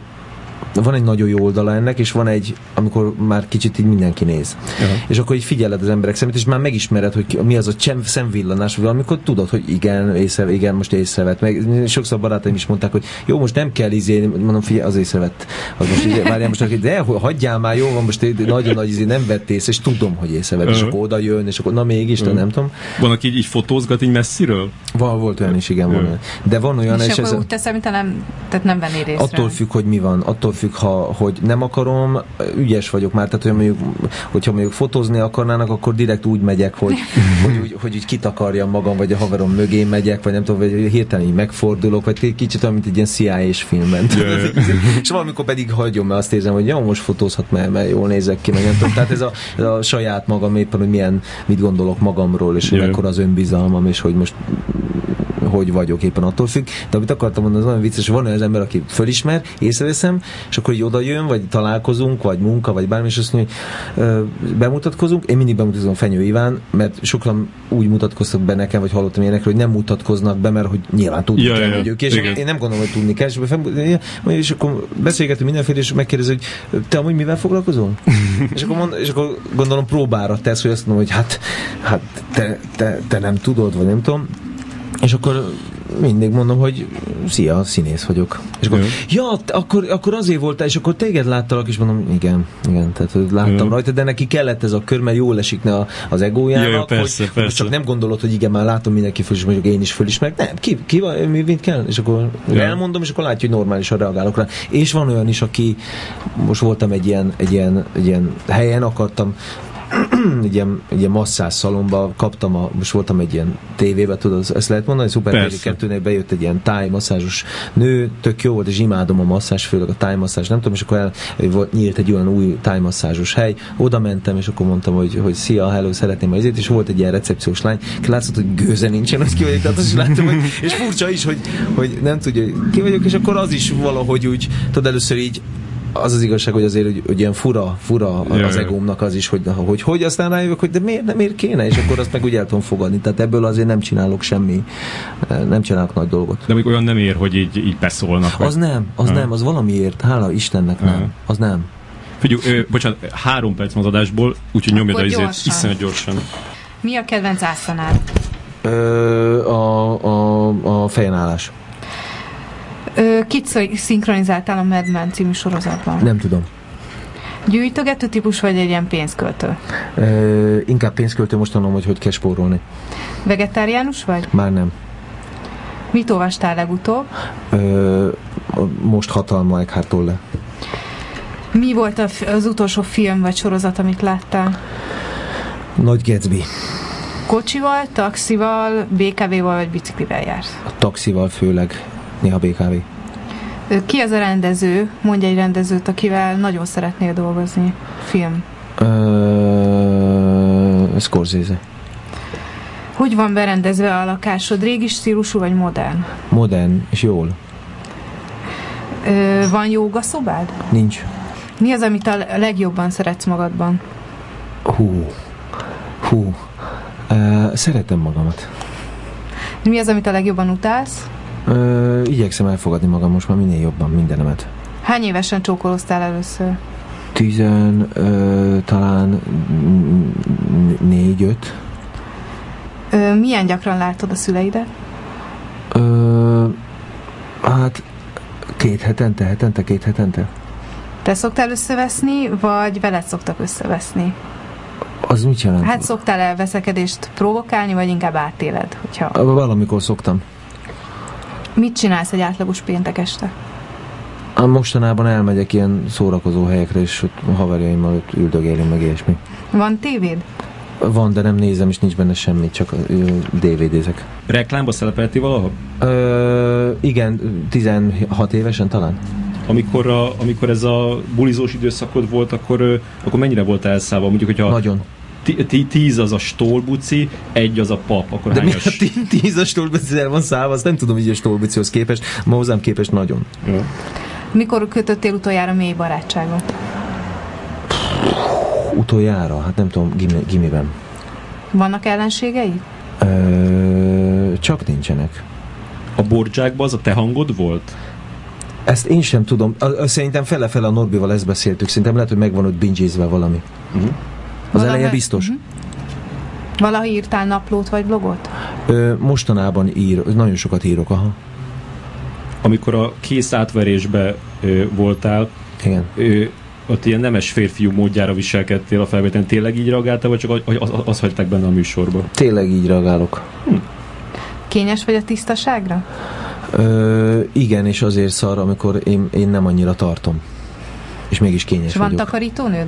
van egy nagyon jó oldala ennek, és van egy, amikor már kicsit így mindenki néz. Aha. És akkor így figyeled az emberek szemét, és már megismered, hogy mi az a csem, szemvillanás, vagy amikor tudod, hogy igen, észre, igen, most észrevett. Meg sokszor barátaim is mondták, hogy jó, most nem kell izé, mondom, figyelj, az észrevett. Az most, izé, várjál most, de hagyjál már, jó van, most egy nagyon nagy izé, nem vett észre, és tudom, hogy észrevett, és Aha. akkor oda jön, és akkor na mégis, de nem tudom. Van, aki így, így fotózgat így messziről? Van, volt olyan is, igen, van Jó. olyan. De van olyan, és, és akkor ez, úgy teszem, mint nem, tehát nem vennéd észre. Attól függ, hogy mi van, attól függ, ha, hogy nem akarom, ügyes vagyok már, tehát hogy mondjuk, hogyha mondjuk fotózni akarnának, akkor direkt úgy megyek, hogy, hogy, úgy, hogy úgy kitakarjam magam, vagy a haverom mögé megyek, vagy nem tudom, vagy hirtelen így megfordulok, vagy kicsit olyan, mint egy ilyen CIA-s filmben. Jaj. És valamikor pedig hagyom, mert azt érzem, hogy jó, most fotózhat, mert, mert jól nézek ki, meg nem tudom. Tehát ez a, ez a saját magam éppen, hogy milyen, mit gondolok magamról, és hogy mekkora az önbizalmam, és hogy most hogy vagyok éppen attól függ. De amit akartam mondani, az olyan vicces, van olyan az ember, aki fölismer, észreveszem, és akkor így oda jön, vagy találkozunk, vagy munka, vagy bármi, és azt mondja, hogy ö, bemutatkozunk. Én mindig bemutatkozom Fenyő Iván, mert sokan úgy mutatkoztak be nekem, vagy hallottam ilyenekről, hogy nem mutatkoznak be, mert hogy nyilván tudni Ja, kell, ja, hogy ők. És igen. én nem gondolom, hogy tudni kell. És, és akkor beszélgetünk mindenféle, és megkérdezi, hogy te amúgy mivel foglalkozol? és, akkor mond, és akkor gondolom próbára tesz, hogy azt mondom, hogy hát, hát te, te, te nem tudod, vagy nem tudom. És akkor mindig mondom, hogy szia, színész vagyok. És akkor, ja, akkor, akkor azért voltál, és akkor téged láttalak, és mondom, igen, igen, tehát láttam Jó. rajta, de neki kellett ez a kör, mert jól esik ne az egójának, jó, persze, hogy, persze. csak nem gondolod, hogy igen, már látom mindenki föl, és mondjuk én is fölismerek. Nem, ki, ki van, mi, mit kell? És akkor Ja. elmondom, és akkor látja, hogy normálisan reagálok rá. És van olyan is, aki, most voltam egy ilyen, egy ilyen, egy ilyen helyen, akartam egy ilyen, egy ilyen masszás szalomba kaptam, a, most voltam egy ilyen tévébe, tudod, ezt lehet mondani, Szuper Persze. TV 2 bejött egy ilyen tájmasszázsos nő, tök jó volt, és imádom a masszás, főleg a tájmasszázs, nem tudom, és akkor el, volt, nyílt egy olyan új tájmasszázsos hely, oda mentem, és akkor mondtam, hogy, hogy szia, hello, szeretném ezért, és volt egy ilyen recepciós lány, aki látszott, hogy gőze nincsen, hogy ki vagyok, tehát azt is láttam, hogy, és furcsa is, hogy, hogy nem tudja, hogy ki vagyok, és akkor az is valahogy úgy, tudod, először így az az igazság, hogy azért, hogy, hogy ilyen fura, fura Ja, az egómnak az is, hogy, hogy, hogy aztán rájövök, hogy de miért, nem miért kéne, és akkor azt meg úgy el tudom fogadni. Tehát ebből azért nem csinálok semmi, nem csinálok nagy dolgot. De még olyan nem ér, hogy így, így beszólnak. vagy- Az nem, az Ha. nem, az valamiért, hála Istennek nem, az nem. Figyelj, ö, bocsánat, három perc van az adásból, úgyhogy nyomjad a izét gyorsan. iszonyat gyorsan. Mi a kedvenc ászanád? Ö, a, a, a fejenállás. Kit szinkronizáltál a Mad Men című sorozatban? Nem tudom. Gyűjtögető típus vagy egy ilyen pénzköltő? Ö, inkább pénzköltő, most tanulom, hogy hogy kell spórolni. Vegetáriánus vagy? Már nem. Mit olvastál legutóbb? Ö, most hatalma Eckhart Tolle. Mi volt az utolsó film vagy sorozat, amit láttál? Nagy Gatsby. Kocsival, taxival, BKV-val vagy biciklivel jársz? A taxival főleg. Néha BKV. Ki az a rendező? Mondj egy rendezőt, akivel nagyon szeretnél dolgozni. Film. Ö, Scorsese. Hogy van berendezve a lakásod? Régi stílusú vagy modern? Modern és jól. Ö, van jóga szobád? Nincs. Mi az, amit a legjobban szeretsz magadban? Hú. Hú. Uh, szeretem magamat. Mi az, amit a legjobban utálsz? Uh, igyekszem elfogadni magam most már minél jobban mindenemet. Hány évesen csókoloztál először? Tizen, uh, talán n- négy, öt. Ö, milyen gyakran látod a szüleidet? Uh, hát két hetente, hetente, két hetente. Te szoktál összeveszni, vagy veled szoktak összeveszni? Az mit jelent? Hát szoktál el veszekedést provokálni, vagy inkább átéled? Hogyha... Valamikor szoktam. Mit csinálsz egy átlagos péntek este? Ám Mostanában elmegyek ilyen szórakozó helyekre, és ott haverjaimmal ott üldögélünk, meg ilyesmi. Van tévéd? Van, de nem nézem, és nincs benne semmi, csak DVD-zek. Reklámba szerepelti valahol? Ö, igen, 16 évesen talán. Amikor, a, amikor ez a bulizós időszakod volt, akkor, akkor mennyire volt elszállva? Mondjuk, hogyha Nagyon. Tíz az a stólbuci, egy az a pap, akkor De mi hányas? a tí- tíz a stolbici el van szállva, azt nem tudom, hogy a stolbicihoz képest, ma hozzám képest nagyon. Jó. Mikor kötöttél utoljára mély barátságot? Utoljára, hát nem tudom, gimi, gimiben. Vannak ellenségei? Ö, csak nincsenek. A bordzsákban az a te hangod volt? Ezt én sem tudom. Szerintem fele-fele a Norbival ezt beszéltük. Szerintem lehet, hogy megvan ott binge valami. Uh-huh. Az Valami- eleje biztos. Mhm. Valaha írtál naplót vagy blogot? Ö, mostanában ír, nagyon sokat írok, aha. Amikor a kész átverésbe ö, voltál, Igen. ö, ott ilyen nemes férfiú módjára viselkedtél a felvételen. Tényleg így reagáltál, vagy csak az, az, az hagyták benne a műsorba? Tényleg így reagálok. Kényes vagy a tisztaságra? Ö, igen, és azért szar, amikor én, én nem annyira tartom. És mégis kényes És van vagyok. takarítónőd?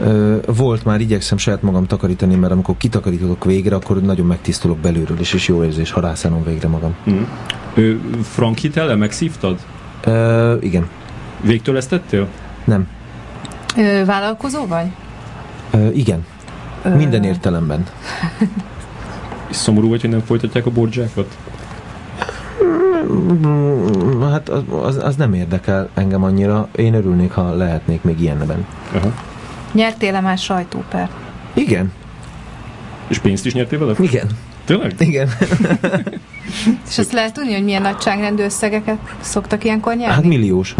Ö, volt már, igyekszem saját magam takarítani, mert amikor kitakarítok végre, akkor nagyon megtisztulok belülről, és, és jó érzés, ha rászánom végre magam. Uh-huh. Ö, Frank hitellel megszívtad? Ö, igen, Végtől ezt tettél? nem. Ö, vállalkozó vagy? Ö, igen, Ö, minden értelemben. És szomorú vagy, hogy nem folytatják a bordzsákat? Hát az, az, az nem érdekel engem annyira. Én örülnék, ha lehetnék még ilyenben. Aha. Nyertél-e már sajtópert? Igen, És pénzt is nyertél vele? igen, Tényleg? igen. És azt lehet tudni, hogy milyen nagyságrendű összegeket szoktak ilyenkor nyerni? Hát milliós.